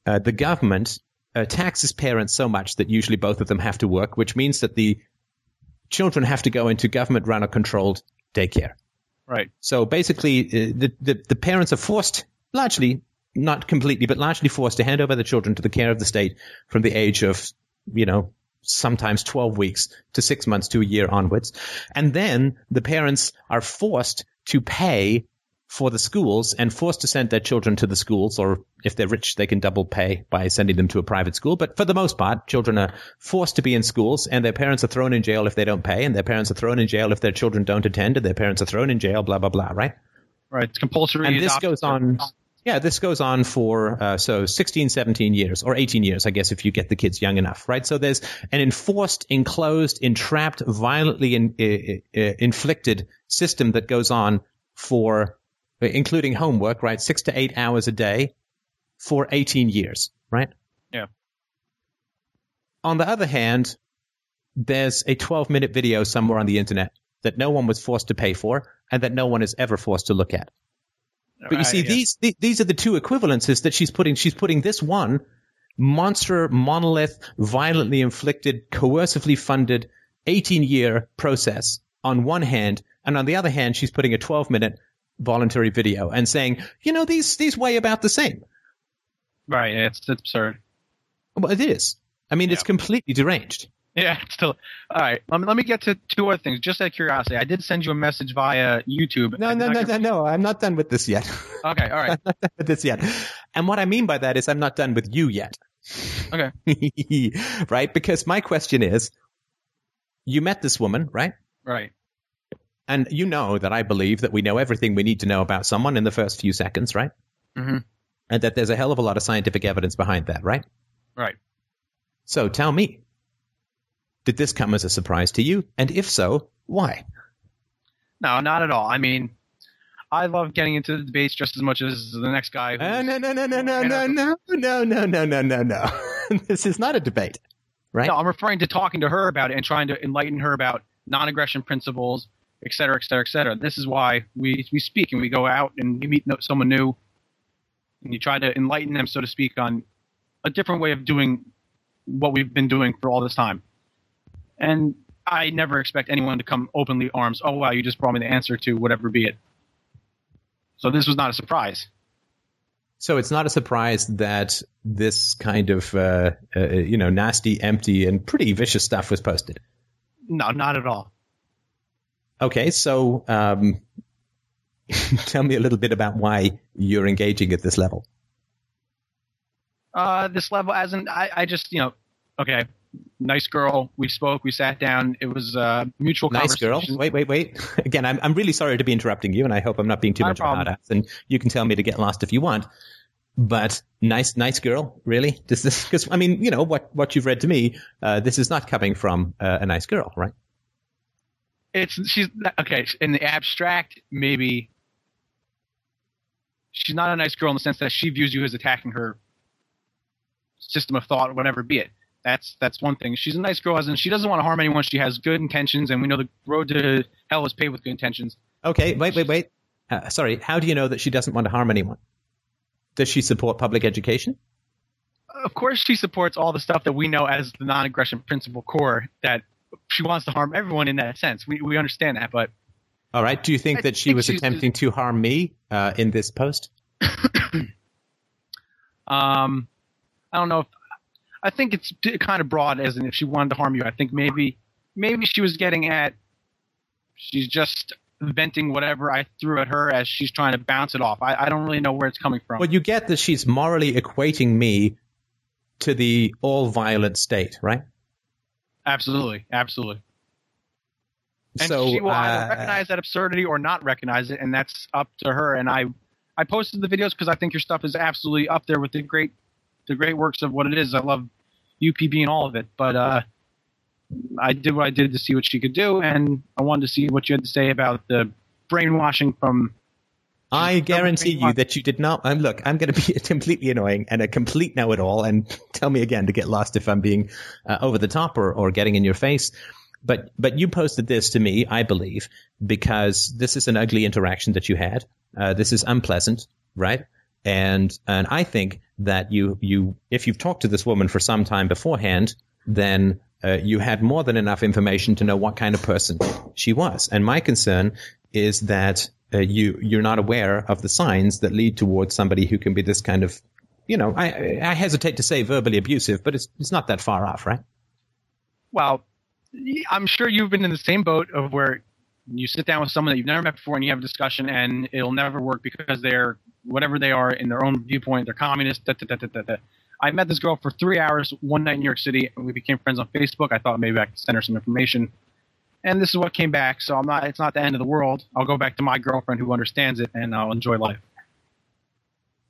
A: uh, the government uh, taxes parents so much that usually both of them have to work, which means that the children have to go into government run or controlled daycare.
D: Right.
A: So basically, uh, the, the, the parents are forced, largely, not completely, but largely forced to hand over the children to the care of the state from the age of, you know, sometimes 12 weeks to six months to a year onwards. And then the parents are forced to pay for the schools and forced to send their children to the schools, or if they're rich, they can double pay by sending them to a private school. But for the most part, children are forced to be in schools and their parents are thrown in jail if they don't pay and their parents are thrown in jail if their children don't attend and their parents are thrown in jail, blah, blah, blah, right?
D: Right. It's compulsory.
A: And this goes on. Yeah, this goes on for uh, so 16, 17 years or 18 years, I guess, if you get the kids young enough, right? So there's an enforced, enclosed, entrapped, violently in, uh, uh, inflicted system that goes on for, including homework, right? Six to eight hours a day for 18 years, right?
D: Yeah.
A: On the other hand, there's a 12 minute video somewhere on the internet that no one was forced to pay for and that no one is ever forced to look at. But you see,
D: yeah.
A: these the- these are the two equivalences that she's putting. She's putting this one monster, monolith, violently inflicted, coercively funded, 18 year process on one hand, and on the other hand, she's putting a 12 minute voluntary video and saying, you know, these these weigh about the same.
D: Right. It's, it's absurd.
A: Well, it is. I mean, it's completely deranged.
D: Yeah, it's still. All right. Let me, let me get to two other things. Just out of curiosity, I did send you a message via YouTube.
A: No, no, no, no, no. I'm not done with this yet.
D: Okay. All right.
A: not done with this yet. And what I mean by that is I'm not done with you yet.
D: Okay.
A: right? Because my question is, you met this woman, right?
D: Right.
A: And you know that I believe that we know everything we need to know about someone in the first few seconds, right?
D: Mm-hmm.
A: And that there's a hell of a lot of scientific evidence behind that, right?
D: Right.
A: So tell me, did this come as a surprise to you? And if so, why?
D: No, not at all. I mean, I love getting into the debates just as much as the next guy. who's-
A: Uh, no, no, no, no, no, no, no, no, no, no, no, no, no. this is not a debate, right?
D: No, I'm referring to talking to her about it and trying to enlighten her about non-aggression principles, et cetera, et cetera, et cetera. This is why we we speak and we go out and we meet someone new, and you try to enlighten them, so to speak, on a different way of doing what we've been doing for all this time. And I never expect anyone to come openly arms. Oh wow, you just brought me the answer to whatever be it. So this was not a surprise.
A: So it's not a surprise that this kind of, uh, uh, you know, nasty, empty, and pretty vicious stuff was posted.
D: No, not at all.
A: Okay, so um, tell me a little bit about why you're engaging at this level.
D: uh, this level as in I, I just you know okay nice girl we spoke we sat down it was a mutual conversation
A: Nice girl. Wait, wait, wait. Again, I'm I'm really sorry to be interrupting you, and I hope I'm not being too
D: Not
A: much of a hard ass. And you can tell me to get lost if you want. But nice, nice girl. Really? Does this? Because I mean, you know what what you've read to me. Uh, this is not coming from uh, a nice girl, right?
D: It's she's okay in the abstract maybe she's not a nice girl in the sense that she views you as attacking her system of thought whatever be it that's that's one thing she's a nice girl as in she doesn't want to harm anyone she has good intentions and we know the road to hell is paved with good intentions
A: Okay, wait, wait, wait. Uh, sorry. How do you know that she doesn't want to harm anyone? Does she support public education?
D: of course she supports all the stuff that we know as the non-aggression principle core that she wants to harm everyone in that sense we, we understand that but
A: All right. Do you think
D: I
A: that she
D: think
A: was
D: she's-
A: attempting to harm me uh, in this post?
D: um i don't know if i think it's kind of broad as in if she wanted to harm you i think maybe maybe she was getting at she's just venting whatever i threw at her as she's trying to bounce it off i, I don't really know where it's coming from
A: Well, you get that she's morally equating me to the all violent state, right?
D: Absolutely absolutely and
A: so
D: she will
A: uh,
D: either recognize that absurdity or not recognize it, and that's up to her. And I, I posted the videos because I think your stuff is absolutely up there with the great, the great works of what it is. I love UPB and all of it, but uh, I did what I did to see what she could do, and I wanted to see what you had to say about the brainwashing from.
A: I guarantee you that you did not. Um, look, I'm going to be completely annoying and a complete know-it-all, and tell me again to get lost if I'm being uh, over the top or, or getting in your face. But but you posted this to me, I believe, because this is an ugly interaction that you had. Uh, this is unpleasant, right? And and I think that you you if you've talked to this woman for some time beforehand, then uh, you had more than enough information to know what kind of person she was. And my concern is that uh, you you're not aware of the signs that lead towards somebody who can be this kind of, you know, I I hesitate to say verbally abusive, but it's it's not that far off, right?
D: Well, I'm sure you've been in the same boat of where you sit down with someone that you've never met before and you have a discussion and it'll never work because they're whatever they are in their own viewpoint, they're communist. Da, da, da, I met this girl for three hours one night in New York City, and we became friends on Facebook. I thought maybe I could send her some information, and this is what came back. So I'm not. It's not the end of the world. I'll go back to my girlfriend who understands it, and I'll enjoy life.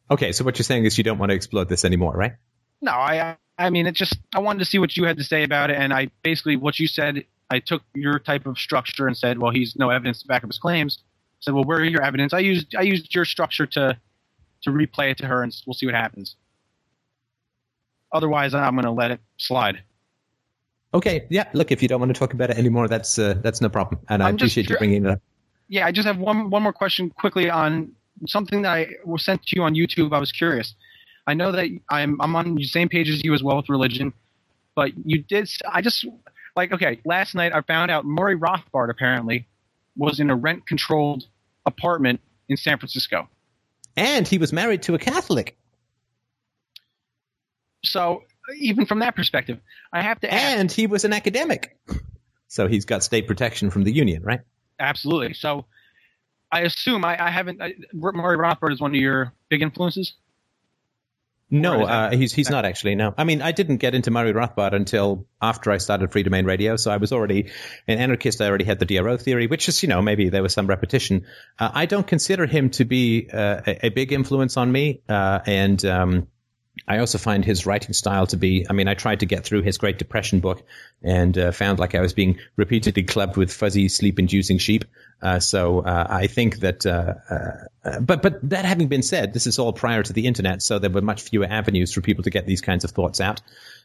A: Okay, so what you're saying is you don't want to explode this anymore, right?
D: No, I. I mean, it just. I wanted to see what you had to say about it, and I basically what you said. I took your type of structure and said, well, he's no evidence to back up his claims. I said, well, where are your evidence? I used I used your structure to to replay it to her, and we'll see what happens. Otherwise, I'm going to let it slide.
A: Okay, yeah. Look, if you don't want to talk about it anymore, that's uh, that's no problem, and I
D: I'm
A: appreciate you bringing it up.
D: Yeah, I just have one one more question quickly on something that I was sent to you on YouTube. I was curious. I know that I'm I'm on the same page as you as well with religion, but you did. I just like okay. Last night I found out Murray Rothbard apparently was in a rent controlled apartment in San Francisco.
A: And he was married to a Catholic,
D: So even from that perspective, I have to ask.
A: and he was an academic, so he's got state protection from the union, right?
D: Absolutely. So I assume I, I haven't. I, Murray Rothbard is one of your big influences.
A: No, uh, he's he's not actually. No, I mean I didn't get into Murray Rothbard until after I started Freedomain Radio, so I was already an anarchist. I already had the DRO theory, which is you know maybe there was some repetition. Uh, I don't consider him to be uh, a, a big influence on me, uh, and um, I also find his writing style to be. I mean, I tried to get through his Great Depression book and uh, found like I was being repeatedly clubbed with fuzzy sleep-inducing sheep. Uh, so uh, I think that, uh, uh, but but that having been said, this is all prior to the internet, so there were much fewer avenues for people to get these kinds of thoughts out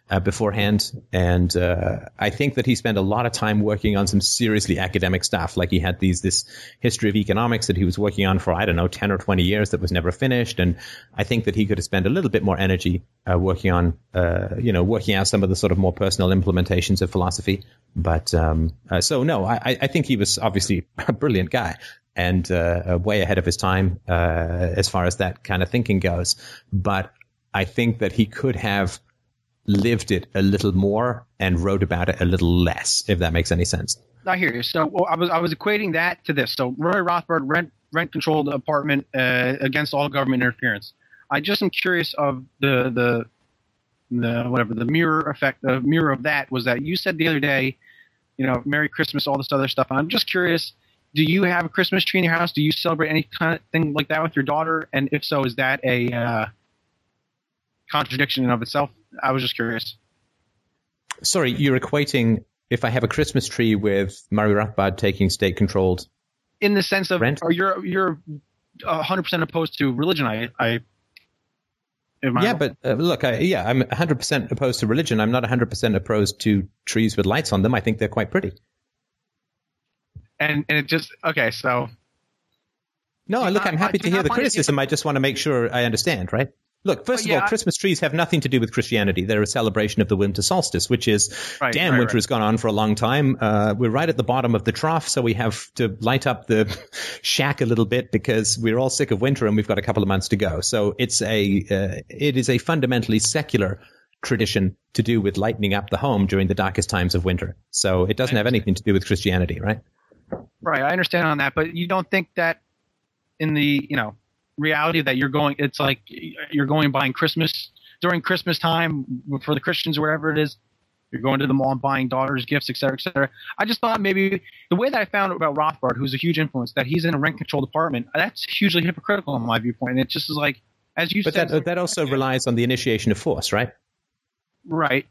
A: uh, beforehand. And uh, I think that he spent a lot of time working on some seriously academic stuff. Like he had these this history of economics that he was working on for I don't know ten or twenty years that was never finished. And I think that he could have spent a little bit more energy uh, working on uh, you know working out some of the sort of more personal implementations of philosophy. But um, uh, so no, I, I think he was obviously a brilliant guy and uh, way ahead of his time uh, as far as that kind of thinking goes. But I think that he could have lived it a little more and wrote about it a little less, if that makes any sense.
D: I hear you. So well, I was I was equating that to this. So Murray Rothbard rent rent controlled apartment uh, against all government interference. I just am curious of the the the whatever the mirror effect. The mirror of that was that you said the other day, you know, Merry Christmas, all this other stuff. I'm just curious. Do you have a Christmas tree in your house? Do you celebrate any kind of thing like that with your daughter? And if so, is that a uh, contradiction in of itself? I was just curious.
A: Sorry, you're equating if I have a Christmas tree with Murray Rothbard taking state controlled.
D: in the sense of
A: Rent?
D: or you're you're hundred percent opposed to religion. I I
A: Yeah, but uh, look, I, yeah, I'm 100% opposed to religion. I'm not 100% opposed to trees with lights on them. I think they're quite pretty.
D: and and it just okay. So
A: No, look, I'm happy to hear the criticism. I just want to make sure I understand, right? Look, first of
D: yeah,
A: all, Christmas trees have nothing to do with Christianity. They're a celebration of the winter solstice, which is,
D: Right,
A: damn,
D: right,
A: winter
D: right.
A: has gone on for a long time. Uh, we're right at the bottom of the trough, so we have to light up the shack a little bit because we're all sick of winter and we've got a couple of months to go. So it's a, uh, it is a fundamentally secular tradition to do with lightening up the home during the darkest times of winter. So it doesn't have anything to do with Christianity, right?
D: right, I understand on that, but you don't think that in the you know reality that you're going, it's like you're going buying Christmas during Christmas time for the Christians or whatever it is. You're going to the mall and buying daughters gifts, etc cetera, et cetera. I just thought maybe the way that I found out about Rothbard, who's a huge influence, that he's in a rent controlled apartment, that's hugely hypocritical in my viewpoint. And it just is like, as you
A: But
D: said,
A: that, that also relies on the initiation of force, right?
D: right.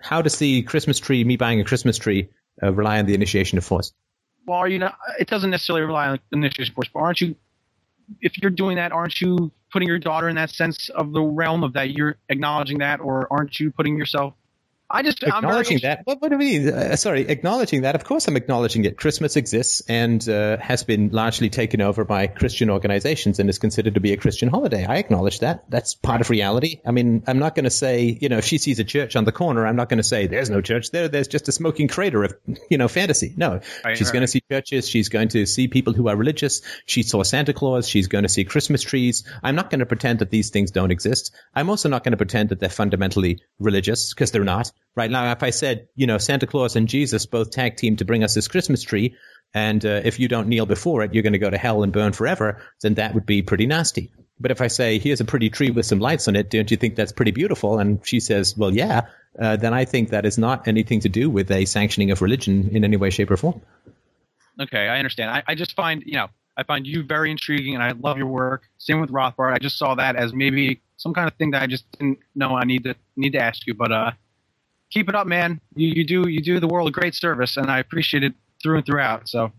A: How does the Christmas tree, me buying a Christmas tree, uh, rely on the initiation of force?
D: well, are you not? It doesn't necessarily rely on initiation of force, but aren't you? If you're doing that, aren't you putting your daughter in that sense of the realm of that you're acknowledging that, or aren't you putting yourself I just I'm very
A: acknowledging that. What, what do you mean? Uh, sorry, acknowledging that. Of course, I'm acknowledging it. Christmas exists and uh, has been largely taken over by Christian organizations and is considered to be a Christian holiday. I acknowledge that. That's part of reality. I mean, I'm not going to say, you know, if she sees a church on the corner, I'm not going to say there's no church there. There's just a smoking crater of, you know, fantasy. No,
D: Right,
A: she's
D: right.
A: going to see churches. She's going to see people who are religious. She saw Santa Claus. She's going to see Christmas trees. I'm not going to pretend that these things don't exist. I'm also not going to pretend that they're fundamentally religious because they're not. Right now, if I said, you know, Santa Claus and Jesus both tag team to bring us this Christmas tree, and uh, if you don't kneel before it, you're going to go to hell and burn forever, then that would be pretty nasty. But if I say, here's a pretty tree with some lights on it, don't you think that's pretty beautiful? And she says, well, yeah, uh, then I think that is not anything to do with a sanctioning of religion in any way, shape, or form.
D: Okay, I understand. I, I just find you know I find you very intriguing, and I love your work. Same with Rothbard. I just saw that as maybe some kind of thing that I just didn't know I need to need to ask you. But uh, keep it up, man. You, you do you do the world a great service, and I appreciate it through and throughout. So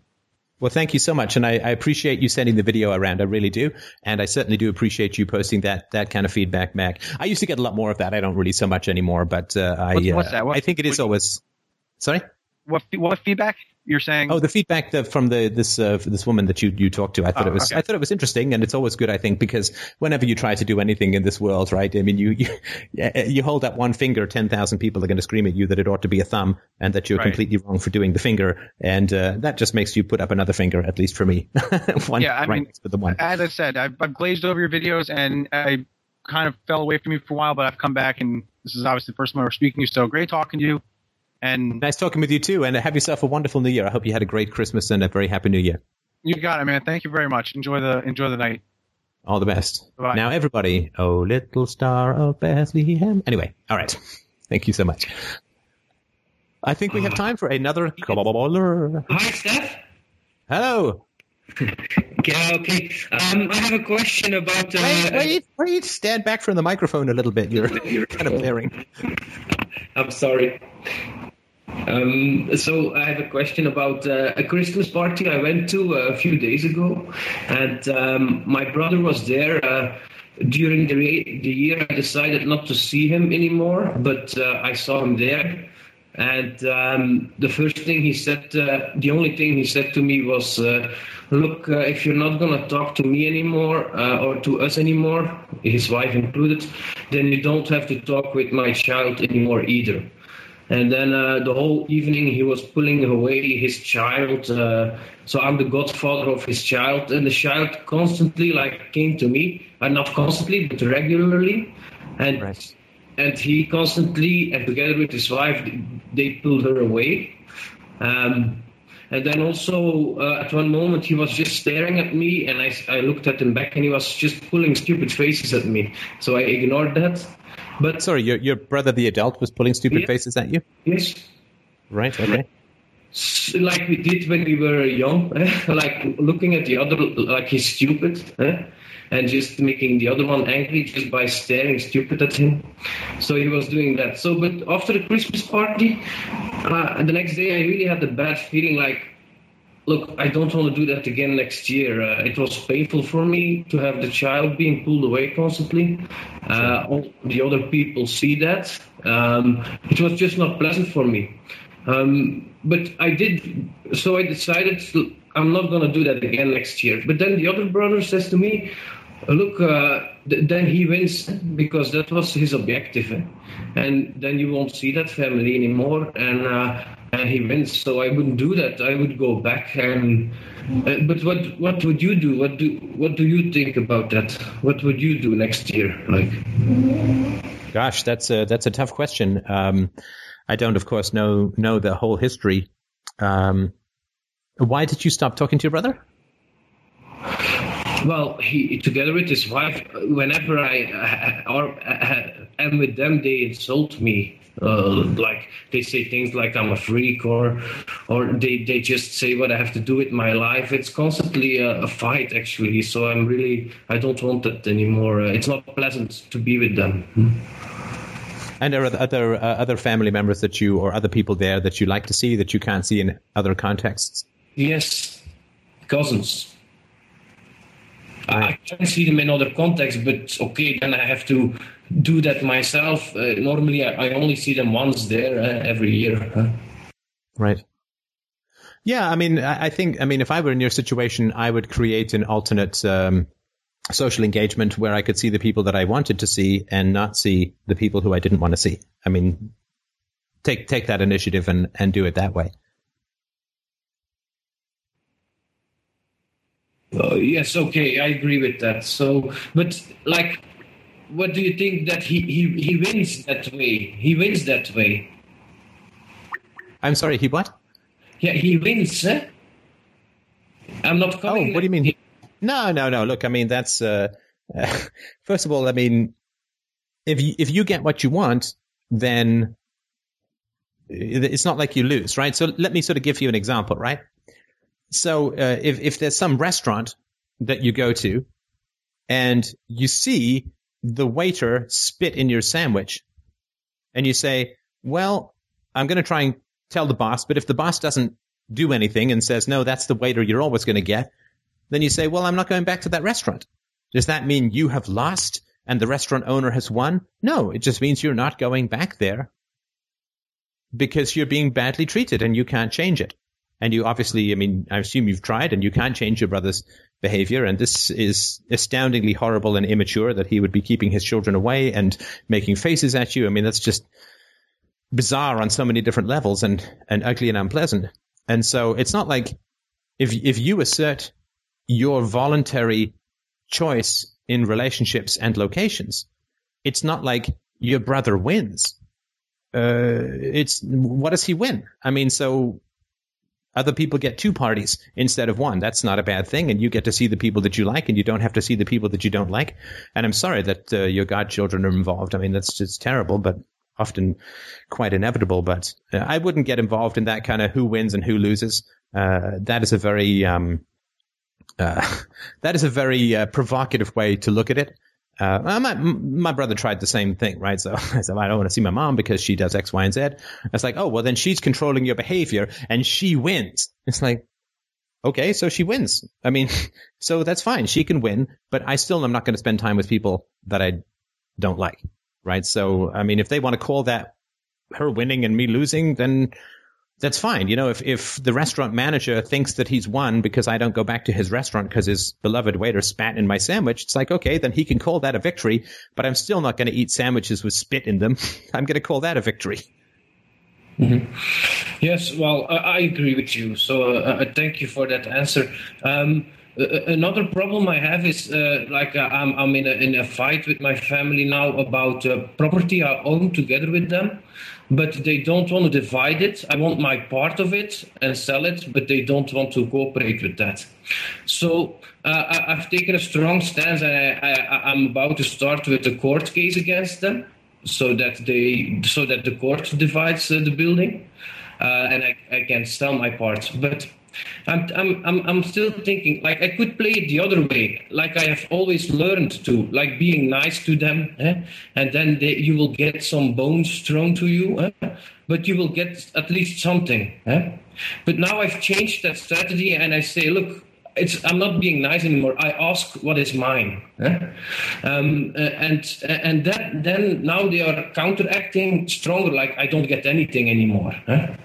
A: Well, thank you so much, and I, I appreciate you sending the video around. I really do, and I certainly do appreciate you posting that that kind of feedback back. I used to get a lot more of that. I don't really so much anymore, but uh, I
D: What's-
A: uh,
D: what's that? What-
A: I think it is always. Sorry.
D: what what feedback you're saying?
A: Oh, the feedback from the this uh, this woman that you you talked to, I thought
D: Oh,
A: it was
D: okay.
A: I thought it was interesting, and it's always good, I think, because whenever you try to do anything in this world, right? I mean, you you, you hold up one finger, ten thousand people are going to scream at you that it ought to be a thumb, and that you're
D: Right.
A: completely wrong for doing the finger, and uh, that just makes you put up another finger, at least for me. one
D: Yeah, I
A: right
D: mean,
A: next to the one.
D: as I said, I've, I've glazed over your videos, and I kind of fell away from you for a while, but I've come back, and this is obviously the first time we're speaking to you. So great talking to you, and
A: Nice talking with you too, and have yourself a wonderful New Year. I hope you had a great Christmas and a very happy New Year.
D: you got it, man. Thank you very much. Enjoy the enjoy the night.
A: All the best.
D: Bye-bye.
A: Now, everybody, oh little star of Bethlehem. Anyway, all right. Thank you so much. I think we have time for another caller.
E: Hi, Steph.
A: Hello.
E: Okay, okay. Um, I have a question about. Uh,
A: Wait, wait, wait. Stand back from the microphone a little bit. You're kind of blaring.
E: I'm sorry. Um, so I have a question about uh, a Christmas party I went to uh, a few days ago, and um, my brother was there. Uh, during the, the year, I decided not to see him anymore, but uh, I saw him there. And um, the first thing he said, uh, the only thing he said to me was, uh, "Look, if you're not gonna talk to me anymore or to us anymore, his wife included, then you don't have to talk with my child anymore either." And then uh, the whole evening he was pulling away his child. Uh, so I'm the godfather of his child, and the child constantly like came to me, uh, not constantly but regularly, and
A: Right.
E: and he constantly and together with his wife they pulled her away. Um, and then also uh, at one moment he was just staring at me, and I, I looked at him back, and he was just pulling stupid faces at me. So I ignored that. But
A: Sorry, your your brother, the adult, was pulling stupid
E: Yeah.
A: faces at you.
E: yes,
A: Right. Okay.
E: Like we did when we were young, like looking at the other like he's stupid, eh? and just making the other one angry just by staring stupid at him. So he was doing that. So, but after the Christmas party, uh, the next day I really had a bad feeling. Like, look, I don't want to do that again next year. Uh, it was painful for me to have the child being pulled away constantly. Uh, all the other people see that. Um, it was just not pleasant for me. Um, but I did, so I decided I'm not going to do that again next year. But then the other brother says to me, Look, uh, th- then he wins because that was his objective. eh? And then you won't see that family anymore. And, uh, and he wins. So I wouldn't do that. I would go back. And, uh, but what, what would you do? What do, what do you think about that? What would you do next year? Like,
A: Gosh, that's a that's a tough question. Um, I don't, of course, know know the whole history. Um, why did you stop talking to your brother?
E: Well, he together with his wife, whenever I uh, or uh, am with them, they insult me. Uh, like they say things like I'm a freak, or or they, they just say what I have to do with my life. It's constantly a, a fight, actually. So I'm really I don't want that anymore. Uh, it's not pleasant to be with them.
A: And there are other uh, other family members that you or other people there that you like to see that you can't see in other contexts.
E: Yes, cousins. I can see them in other contexts, but okay, then I have to do that myself. Uh, normally, I, I, only see them once there uh, every year.
A: Right. Yeah, I mean, I think, I mean, if I were in your situation, I would create an alternate um, social engagement where I could see the people that I wanted to see and not see the people who I didn't want to see. I mean, take take that initiative and and do it that way.
E: Uh, yes, okay, I agree with that. So, but like, what do you think that he he he wins that way? He wins that way.
A: I'm sorry, he what?
E: Yeah, he wins. Eh? I'm not
A: coming. Oh, what do you mean? He, no, no, no. Look, I mean that's uh, uh, first of all, I mean if you if you get what you want, then it's not like you lose, right? So let me sort of give you an example, right? So uh, if if there's some restaurant that you go to and you see the waiter spit in your sandwich and you say, "Well, I'm going to try and tell the boss, but if the boss doesn't do anything and says, "No, that's the waiter you're always going to get," then you say, "Well, I'm not going back to that restaurant." Does that mean you have lost and the restaurant owner has won? No, it just means you're not going back there because you're being badly treated and you can't change it. And you obviously, I mean, I assume you've tried and you can't change your brother's behavior. And this is astoundingly horrible and immature that he would be keeping his children away and making faces at you. I mean, that's just bizarre on so many different levels and, and ugly and unpleasant. And so it's not like if, if you assert your voluntary choice in relationships and locations, it's not like your brother wins uh, it's what does he win? I mean, so other people get two parties instead of one. That's not a bad thing, and you get to see the people that you like, and you don't have to see the people that you don't like. And I'm sorry that uh, your godchildren are involved. I mean, that's just terrible, but often quite inevitable. But uh, I wouldn't get involved in that kind of who wins and who loses. Uh, that is a very um, uh, that is a very uh, provocative way to look at it. Uh, my, my brother tried the same thing, right? So I said, I don't want to see my mom because she does X, Y, and Z. It's like, oh, well, then she's controlling your behavior and she wins. It's like, okay, so she wins. I mean, so that's fine. She can win, but I still am not going to spend time with people that I don't like, right? So, I mean, if they want to call that her winning and me losing, then that's fine. You know, if, if the restaurant manager thinks that he's won because I don't go back to his restaurant because his beloved waiter spat in my sandwich, it's like, okay, then he can call that a victory, but I'm still not going to eat sandwiches with spit in them. I'm going to call that a victory.
E: Mm-hmm. Yes, well, I, I, agree with you. So uh, uh thank you for that answer. Um, another problem I have is uh, like uh, I'm, I'm in, a, in a fight with my family now about uh, property I own together with them but they don't want to divide it. I want my part of it and sell it, but they don't want to cooperate with that. So uh, I, have taken a strong stance, and I, am about to start with a court case against them, so that they so that the court divides uh, the building, uh, and I, I can sell my part. But I'm, I'm, I'm, I'm still thinking, like, I could play it the other way, like I have always learned to, like being nice to them, eh? and then they, you will get some bones thrown to you, eh? but you will get at least something. Eh? But now I've changed that strategy and I say, look, it's, I'm not being nice anymore. I ask what is mine, eh? um, and and that then now they are counteracting stronger. Like I don't get anything anymore. Eh?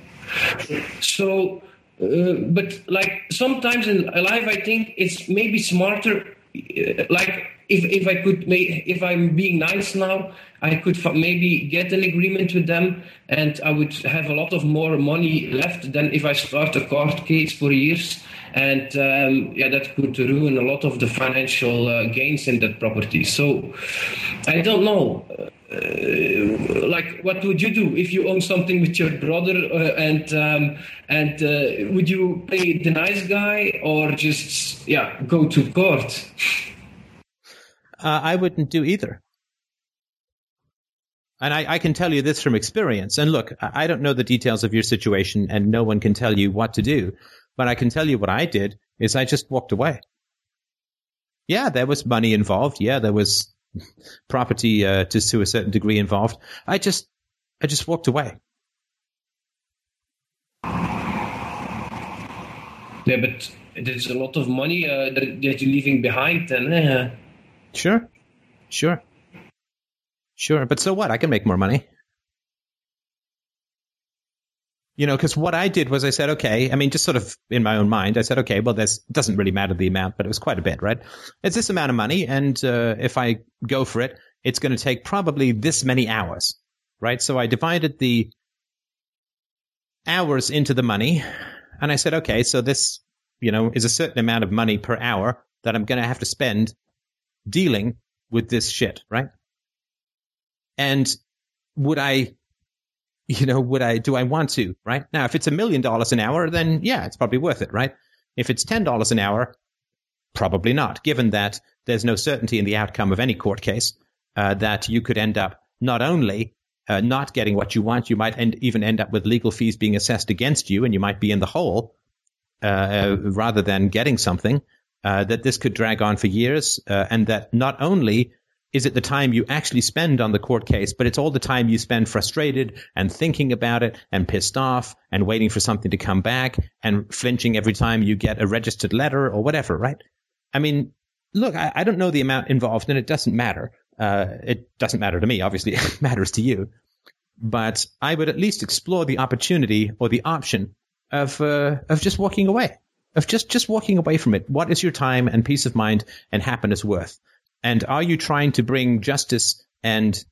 E: So uh, but like sometimes in life, I think it's maybe smarter. Uh, like if if I could, make, if I'm being nice now, I could maybe get an agreement with them, and I would have a lot of more money left than if I start a court case for years, and um, yeah, that could ruin a lot of the financial uh, gains in that property. So I don't know. Uh, like what would you do if you own something with your brother uh, and um, and uh, would you play the nice guy or just yeah go to court
A: uh, i wouldn't do either and I, I, can tell you this from experience and look i don't know the details of your situation and no one can tell you what to do but i can tell you what i did is i just walked away yeah there was money involved yeah there was property uh, to to a certain degree involved. I just I just walked away.
E: Yeah, but there's a lot of money uh, that, that, you're leaving behind, then. Uh.
A: Sure, sure. Sure, but so what? I can make more money. You know, because what I did was I said, okay, I mean, just sort of in my own mind, I said, okay, well, this doesn't really matter the amount, but it was quite a bit, right? It's this amount of money, and uh, if I go for it, it's going to take probably this many hours, right? So I divided the hours into the money, and I said, okay, so this, you know, is a certain amount of money per hour that I'm going to have to spend dealing with this shit, right? And would I you know, would I, do I want to, right? Now, if it's a million dollars an hour, then yeah, it's probably worth it, right? If it's $10 an hour, probably not, given that there's no certainty in the outcome of any court case, uh, that you could end up not only uh, not getting what you want, you might end, even end up with legal fees being assessed against you, and you might be in the hole uh, rather than getting something. Uh, that this could drag on for years, uh, and that not only is it the time you actually spend on the court case, but it's all the time you spend frustrated and thinking about it and pissed off and waiting for something to come back and flinching every time you get a registered letter or whatever, right? I mean, look, I, I don't know the amount involved and it doesn't matter. Uh, it doesn't matter to me, obviously, it matters to you. But I would at least explore the opportunity or the option of, uh, of just walking away, of just, just walking away from it. What is your time and peace of mind and happiness worth? And are you trying to bring justice and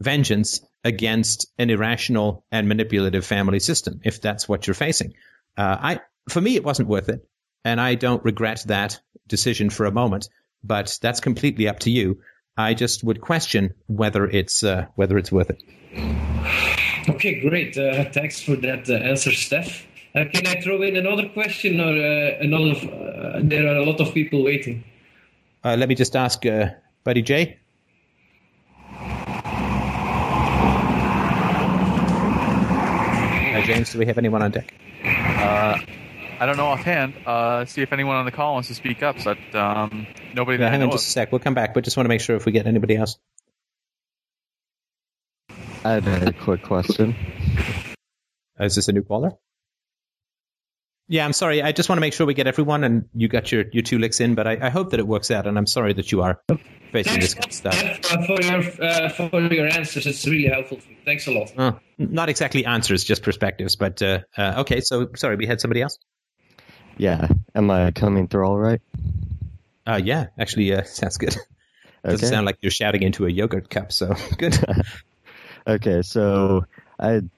A: vengeance against an irrational and manipulative family system, if that's what you're facing? Uh, I, for me, it wasn't worth it. And I don't regret that decision for a moment, but that's completely up to you. I just would question whether it's, uh, whether it's worth it.
E: Okay, great. Uh, thanks for that uh, answer, Steph. Uh, can I throw in another question or uh, another? There are a lot of people waiting.
A: Uh, let me just ask uh, Buddy J. Uh, James, do we have anyone on deck?
C: Uh, I don't know offhand. Uh, see if anyone on the call wants to speak up, but um, nobody.
A: Yeah,
C: that
A: hang on just
C: of.
A: a sec. We'll come back, but just want to make sure if we get anybody else.
F: I have a quick question.
A: Uh, is this a new caller? Yeah, I'm sorry. I just want to make sure we get everyone, and you got your, your two licks in. But I, I hope that it works out, and I'm sorry that you are facing this kind of stuff.
E: Thanks uh, for your uh, for your answers. It's really helpful. Thanks a lot.
A: Uh, not exactly answers, just perspectives. But uh, uh, okay, so sorry, we had somebody else.
F: Yeah, am I coming through all right?
A: Uh, yeah, actually, uh, sounds good. Doesn't
F: Okay.
A: sound like you're shouting into a yogurt cup, so good.
F: Okay, so I had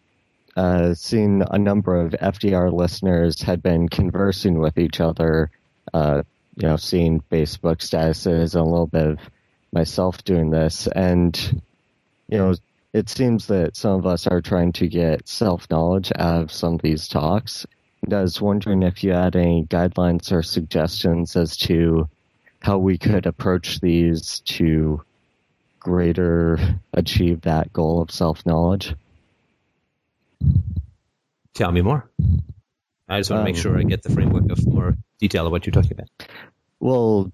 F: uh, seen a number of FDR listeners had been conversing with each other, uh, you know, seeing Facebook statuses and a little bit of myself doing this. And, you know, it seems that some of us are trying to get self knowledge out of some of these talks. And I was wondering if you had any guidelines or suggestions as to how we could approach these to greater achieve that goal of self knowledge.
A: Tell me more. I just want to make
F: Um,
A: sure I get the framework of more detail of what you're talking about.
F: Well,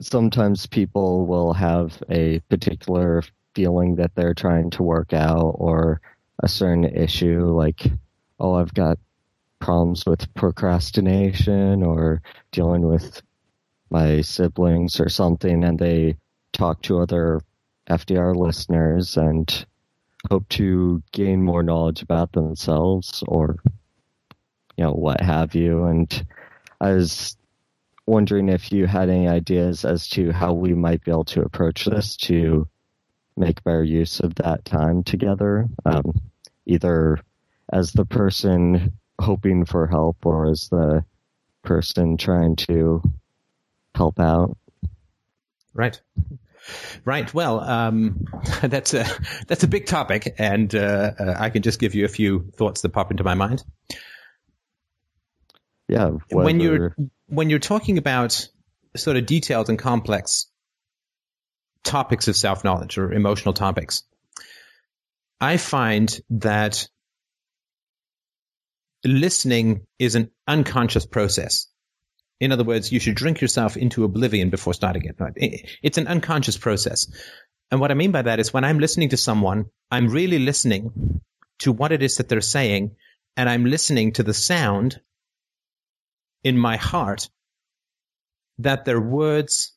F: sometimes people will have a particular feeling that they're trying to work out or a certain issue, like, oh, I've got problems with procrastination or dealing with my siblings or something, and they talk to other FDR listeners and hope to gain more knowledge about themselves or, you know, what have you. And I was wondering if you had any ideas as to how we might be able to approach this to make better use of that time together, um, either as the person hoping for help or as the person trying to help out.
A: Right. Right. Well, um, that's a that's a big topic, and uh, uh, I can just give you a few thoughts that pop into my mind.
F: Yeah,
A: When you're when you're talking about sort of detailed and complex topics of self knowledge or emotional topics, I find that listening is an unconscious process. In other words, you should drink yourself into oblivion before starting it. It's an unconscious process. And what I mean by that is when I'm listening to someone, I'm really listening to what it is that they're saying, and I'm listening to the sound in my heart that their words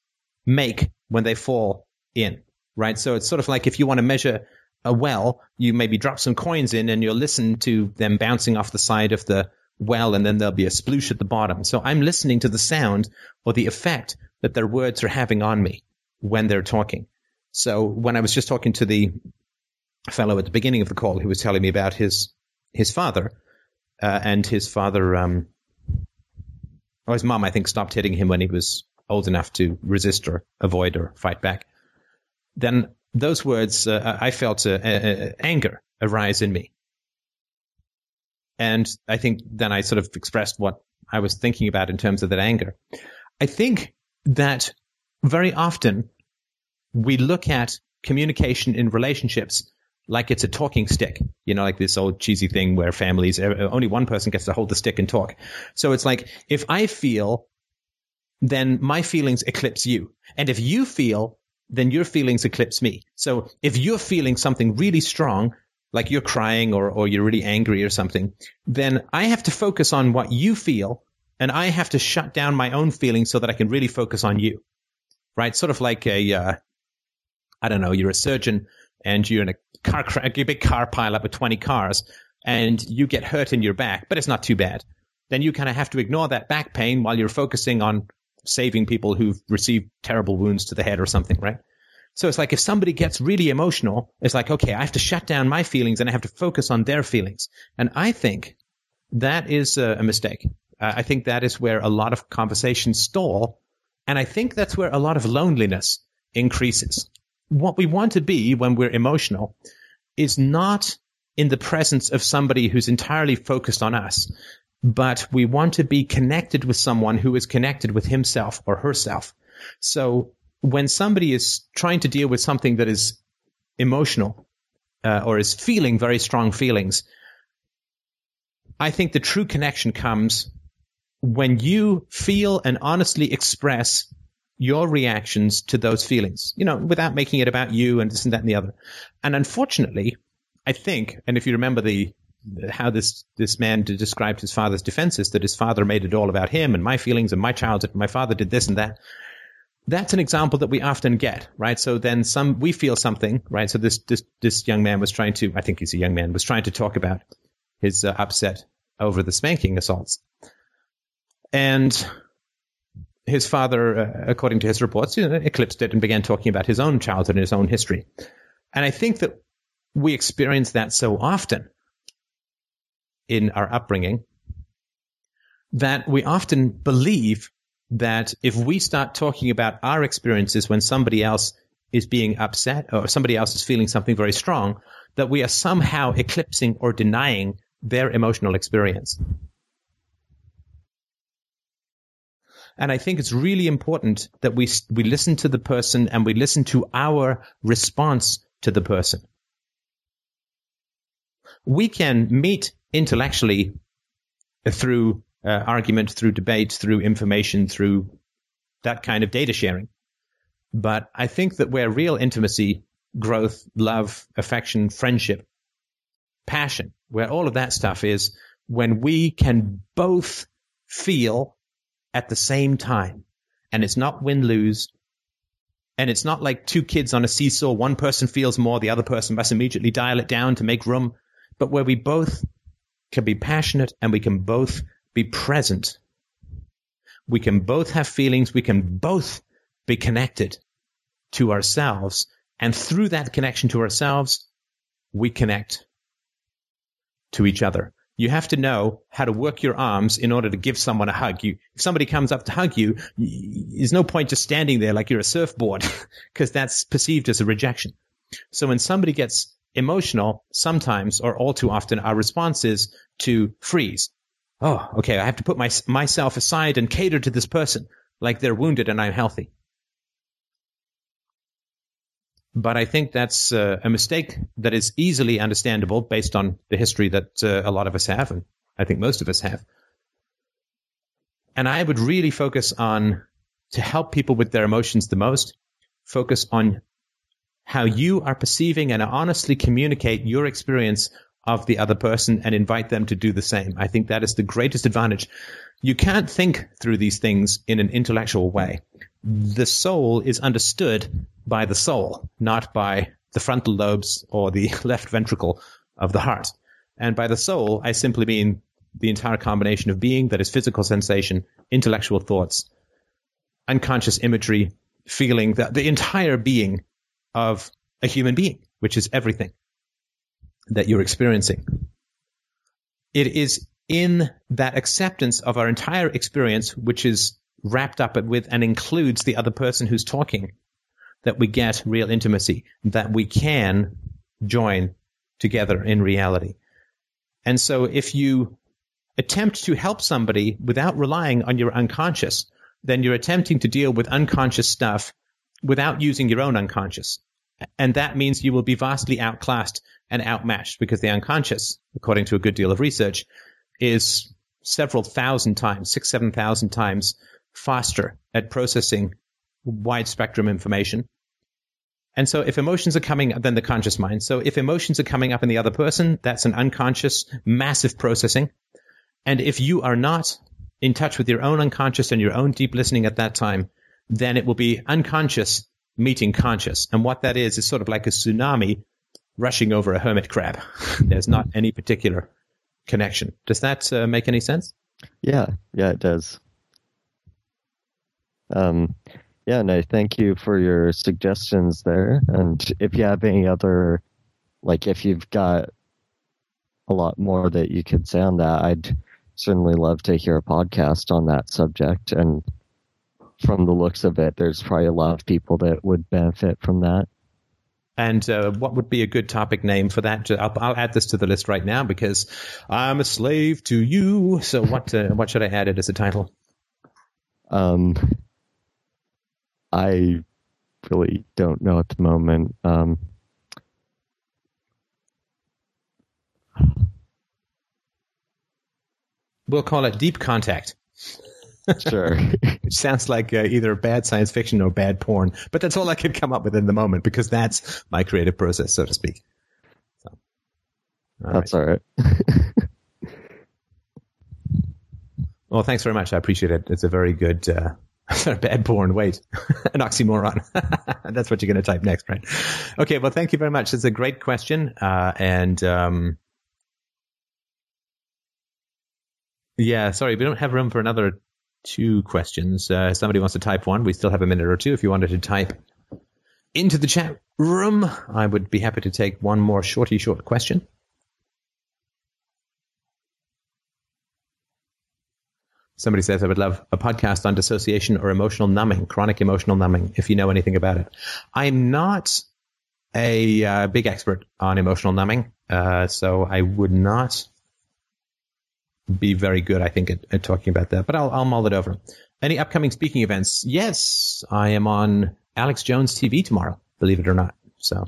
A: make when they fall in. right? So it's sort of like if you want to measure a well, you maybe drop some coins in and you'll listen to them bouncing off the side of the well, and then there'll be a sploosh at the bottom. So I'm listening to the sound or the effect that their words are having on me when they're talking. So when I was just talking to the fellow at the beginning of the call who was telling me about his his father, uh, and his father, um, or his mom, I think, stopped hitting him when he was old enough to resist or avoid or fight back. Then those words, uh, I felt uh, uh, anger arise in me. And I think then I sort of expressed what I was thinking about in terms of that anger. I think that very often we look at communication in relationships like it's a talking stick, you know, like this old cheesy thing where families, uh, only one person gets to hold the stick and talk. So it's like, if I feel, then my feelings eclipse you. And if you feel, then your feelings eclipse me. So if you're feeling something really strong, like you're crying or, or you're really angry or something, then I have to focus on what you feel and I have to shut down my own feelings so that I can really focus on you. Right? Sort of like a, uh, I don't know, you're a surgeon and you're in a car, a big car pileup with 20 cars and you get hurt in your back, but it's not too bad. Then you kind of have to ignore that back pain while you're focusing on saving people who've received terrible wounds to the head or something, right? So it's like if somebody gets really emotional, it's like, okay, I have to shut down my feelings and I have to focus on their feelings. And I think that is a, mistake. I think that is where a lot of conversations stall. And I think that's where a lot of loneliness increases what we want to be when we're emotional is not in the presence of somebody who's entirely focused on us, but we want to be connected with someone who is connected with himself or herself. So when somebody is trying to deal with something that is emotional uh, or is feeling very strong feelings, I think the true connection comes when you feel and honestly express your reactions to those feelings, you know, without making it about you and this and that and the other. And unfortunately, I think, and if you remember the how this this man described his father's defenses, that his father made it all about him and my feelings and my childhood. My father did this and that. That's an example that we often get, right? So then some we feel something, right? So this this this young man was trying to, I think he's a young man, was trying to talk about his uh, upset over the spanking assaults, and his father, uh, according to his reports, you know, eclipsed it and began talking about his own childhood and his own history. And I think that we experience that so often in our upbringing that we often believe that if we start talking about our experiences when somebody else is being upset or somebody else is feeling something very strong, that we are somehow eclipsing or denying their emotional experience. And I think it's really important that we, we listen to the person and we listen to our response to the person. We can meet intellectually through uh, argument, through debate, through information, through that kind of data sharing. But I think that where real intimacy, growth, love, affection, friendship, passion, where all of that stuff is when we can both feel at the same time. And it's not win lose. And it's not like two kids on a seesaw. One person feels more, the other person must immediately dial it down to make room. But where we both can be passionate and we can both be present. We can both have feelings. We can both be connected to ourselves. And through that connection to ourselves, we connect to each other you have to know how to work your arms in order to give someone a hug. You, if somebody comes up to hug you, there's no point just standing there like you're a surfboard because that's perceived as a rejection. So when somebody gets emotional, sometimes or all too often, our response is to freeze. Oh, okay. I have to put my, myself aside and cater to this person like they're wounded and I'm healthy. But I think that's uh, a mistake that is easily understandable based on the history that uh, a lot of us have, and I think most of us have. And I would really focus on to help people with their emotions the most, focus on how you are perceiving and honestly communicate your experience of the other person and invite them to do the same. I think that is the greatest advantage. You can't think through these things in an intellectual way. the soul is understood by the soul, not by the frontal lobes or the left ventricle of the heart. And by the soul, I simply mean the entire combination of being that is physical sensation, intellectual thoughts, unconscious imagery, feeling, the, the entire being of a human being, which is everything that you're experiencing. It is in that acceptance of our entire experience, which is wrapped up with and includes the other person who's talking, that we get real intimacy, that we can join together in reality. And so if you attempt to help somebody without relying on your unconscious, then you're attempting to deal with unconscious stuff without using your own unconscious. And that means you will be vastly outclassed and outmatched because the unconscious, according to a good deal of research, is several thousand times, six, seven thousand times faster at processing wide spectrum information. And so if emotions are coming up, then the conscious mind. So if emotions are coming up in the other person, that's an unconscious, massive processing. And if you are not in touch with your own unconscious and your own deep listening at that time, then it will be unconscious meeting conscious. And what that is, is sort of like a tsunami rushing over a hermit crab. There's not any particular connection. Does that uh, make any sense?
F: Yeah, yeah, it does. Um, yeah, no, thank you for your suggestions there. And if you have any other, like, if you've got a lot more that you could say on that, I'd certainly love to hear a podcast on that subject. And from the looks of it, there's probably a lot of people that would benefit from that.
A: And uh, what would be a good topic name for that? I'll, I'll, add this to the list right now because I'm a slave to you. So what uh, what should I add it as a title?
F: Um, I really don't know at the moment. Um,
A: we'll call it Deep Contact.
F: Sure.
A: it sounds like uh, either bad science fiction or bad porn, but that's all I could come up with in the moment because that's my creative process, so to speak. So,
F: all that's right. all right.
A: well, thanks very much. I appreciate it. It's a very good, uh, bad porn. Wait, an oxymoron. that's what you're going to type next, right? Okay. Well, thank you very much. It's a great question. Uh, and, um, yeah, sorry, we don't have room for another two questions. Uh, somebody wants to type one. We still have a minute or two. If you wanted to type into the chat room, I would be happy to take one more shorty short question. Somebody says, I would love a podcast on dissociation or emotional numbing, chronic emotional numbing, if you know anything about it. I'm not a uh, big expert on emotional numbing, uh, so I would not be very good, I think, at, at talking about that. But I'll, I'll mull it over. Any upcoming speaking events? Yes, I am on Alex Jones TV tomorrow, believe it or not. So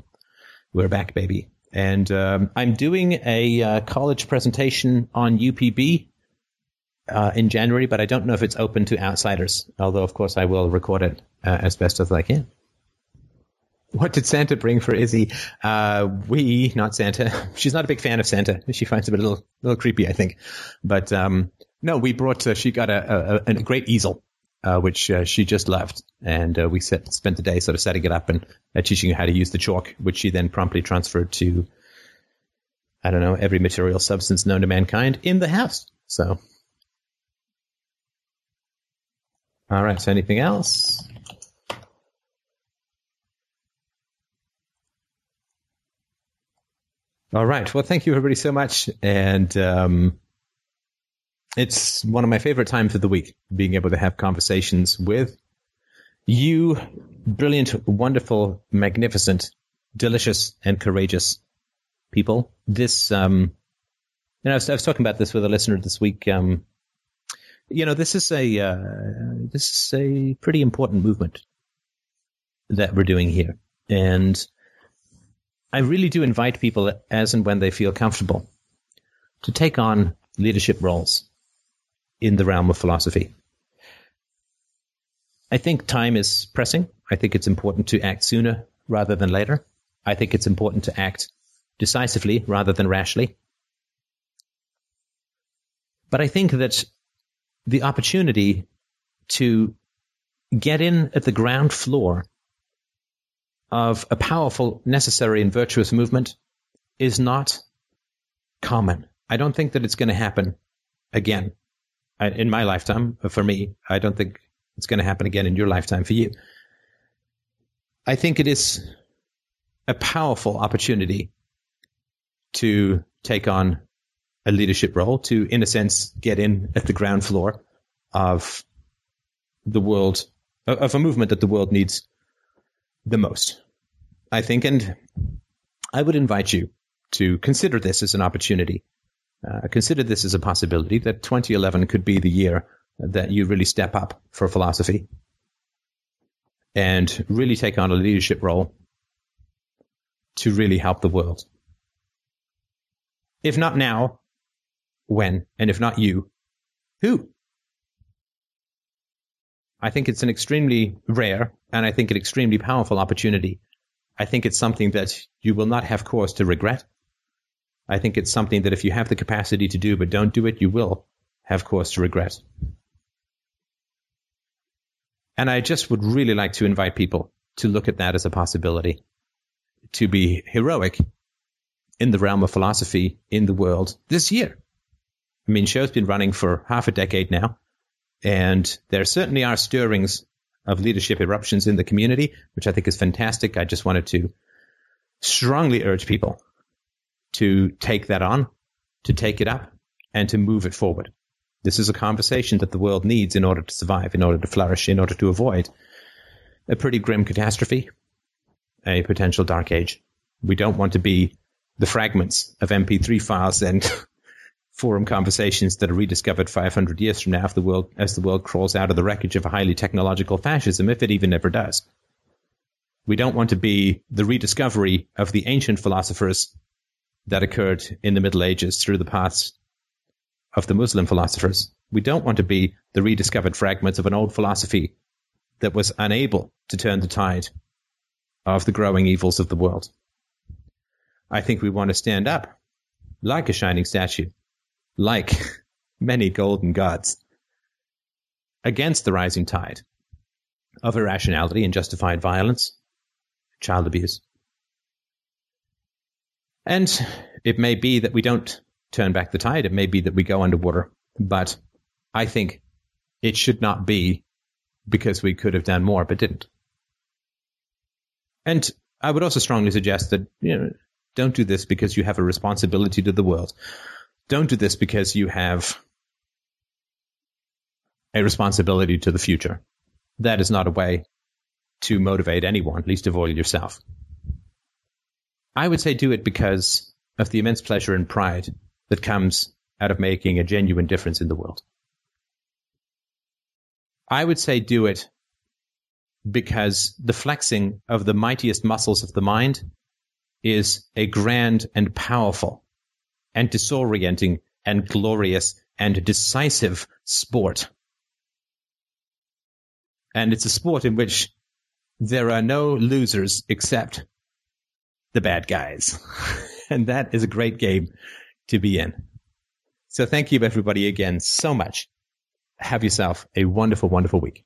A: we're back, baby. And um, I'm doing a uh, college presentation on UPB uh, in January, but I don't know if it's open to outsiders. Although, of course, I will record it uh, as best as I can. What did Santa bring for Izzy? Uh, we, not Santa. She's not a big fan of Santa. She finds him a little, little creepy, I think. But um, no, we brought. Uh, she got a, a, a great easel, uh, which uh, she just left, and uh, we set, spent the day sort of setting it up and uh, teaching her how to use the chalk, which she then promptly transferred to. I don't know every material substance known to mankind in the house. So, all right. So, anything else? All right. Well, thank you everybody so much. And um, it's one of my favorite times of the week, being able to have conversations with you, brilliant, wonderful, magnificent, delicious, and courageous people. This, um, you know, I was, I was, talking about this with a listener this week. Um, you know, this is a uh, this is a pretty important movement that we're doing here, and I really do invite people as and when they feel comfortable to take on leadership roles in the realm of philosophy. I think time is pressing. I think it's important to act sooner rather than later. I think it's important to act decisively rather than rashly. But I think that the opportunity to get in at the ground floor of a powerful, necessary, and virtuous movement is not common. I don't think that it's going to happen again in my lifetime. For me, I don't think it's going to happen again in your lifetime for you. I think it is a powerful opportunity to take on a leadership role, to, in a sense, get in at the ground floor of the world, of a movement that the world needs the most, I think. And I would invite you to consider this as an opportunity. Uh, consider this as a possibility that 2011 could be the year that you really step up for philosophy and really take on a leadership role to really help the world. If not now, when? And if not you, who? I think it's an extremely rare and I think it's an extremely powerful opportunity. I think it's something that you will not have cause to regret. I think it's something that if you have the capacity to do but don't do it, you will have cause to regret. And I just would really like to invite people to look at that as a possibility, to be heroic in the realm of philosophy in the world this year. I mean, show's been running for half a decade now, and there certainly are stirrings of leadership eruptions in the community, which I think is fantastic. I just wanted to strongly urge people to take that on, to take it up, and to move it forward. This is a conversation that the world needs in order to survive, in order to flourish, in order to avoid a pretty grim catastrophe, a potential dark age. We don't want to be the fragments of MP3 files and forum conversations that are rediscovered 500 years from now the world, as the world crawls out of the wreckage of a highly technological fascism, if it even ever does. We don't want to be the rediscovery of the ancient philosophers that occurred in the Middle Ages through the paths of the Muslim philosophers. We don't want to be the rediscovered fragments of an old philosophy that was unable to turn the tide of the growing evils of the world. I think we want to stand up like a shining statue, like many golden gods, against the rising tide of irrationality and justified violence, child abuse. And it may be that we don't turn back the tide. It may be that we go underwater, but I think it should not be because we could have done more but didn't. And I would also strongly suggest that you know don't do this because you have a responsibility to the world. Don't do this because you have a responsibility to the future. That is not a way to motivate anyone, least of all yourself. I would say do it because of the immense pleasure and pride that comes out of making a genuine difference in the world. I would say do it because the flexing of the mightiest muscles of the mind is a grand and powerful and disorienting and glorious and decisive sport. And it's a sport in which there are no losers except the bad guys. and that is a great game to be in. So thank you everybody again so much. Have yourself a wonderful, wonderful week.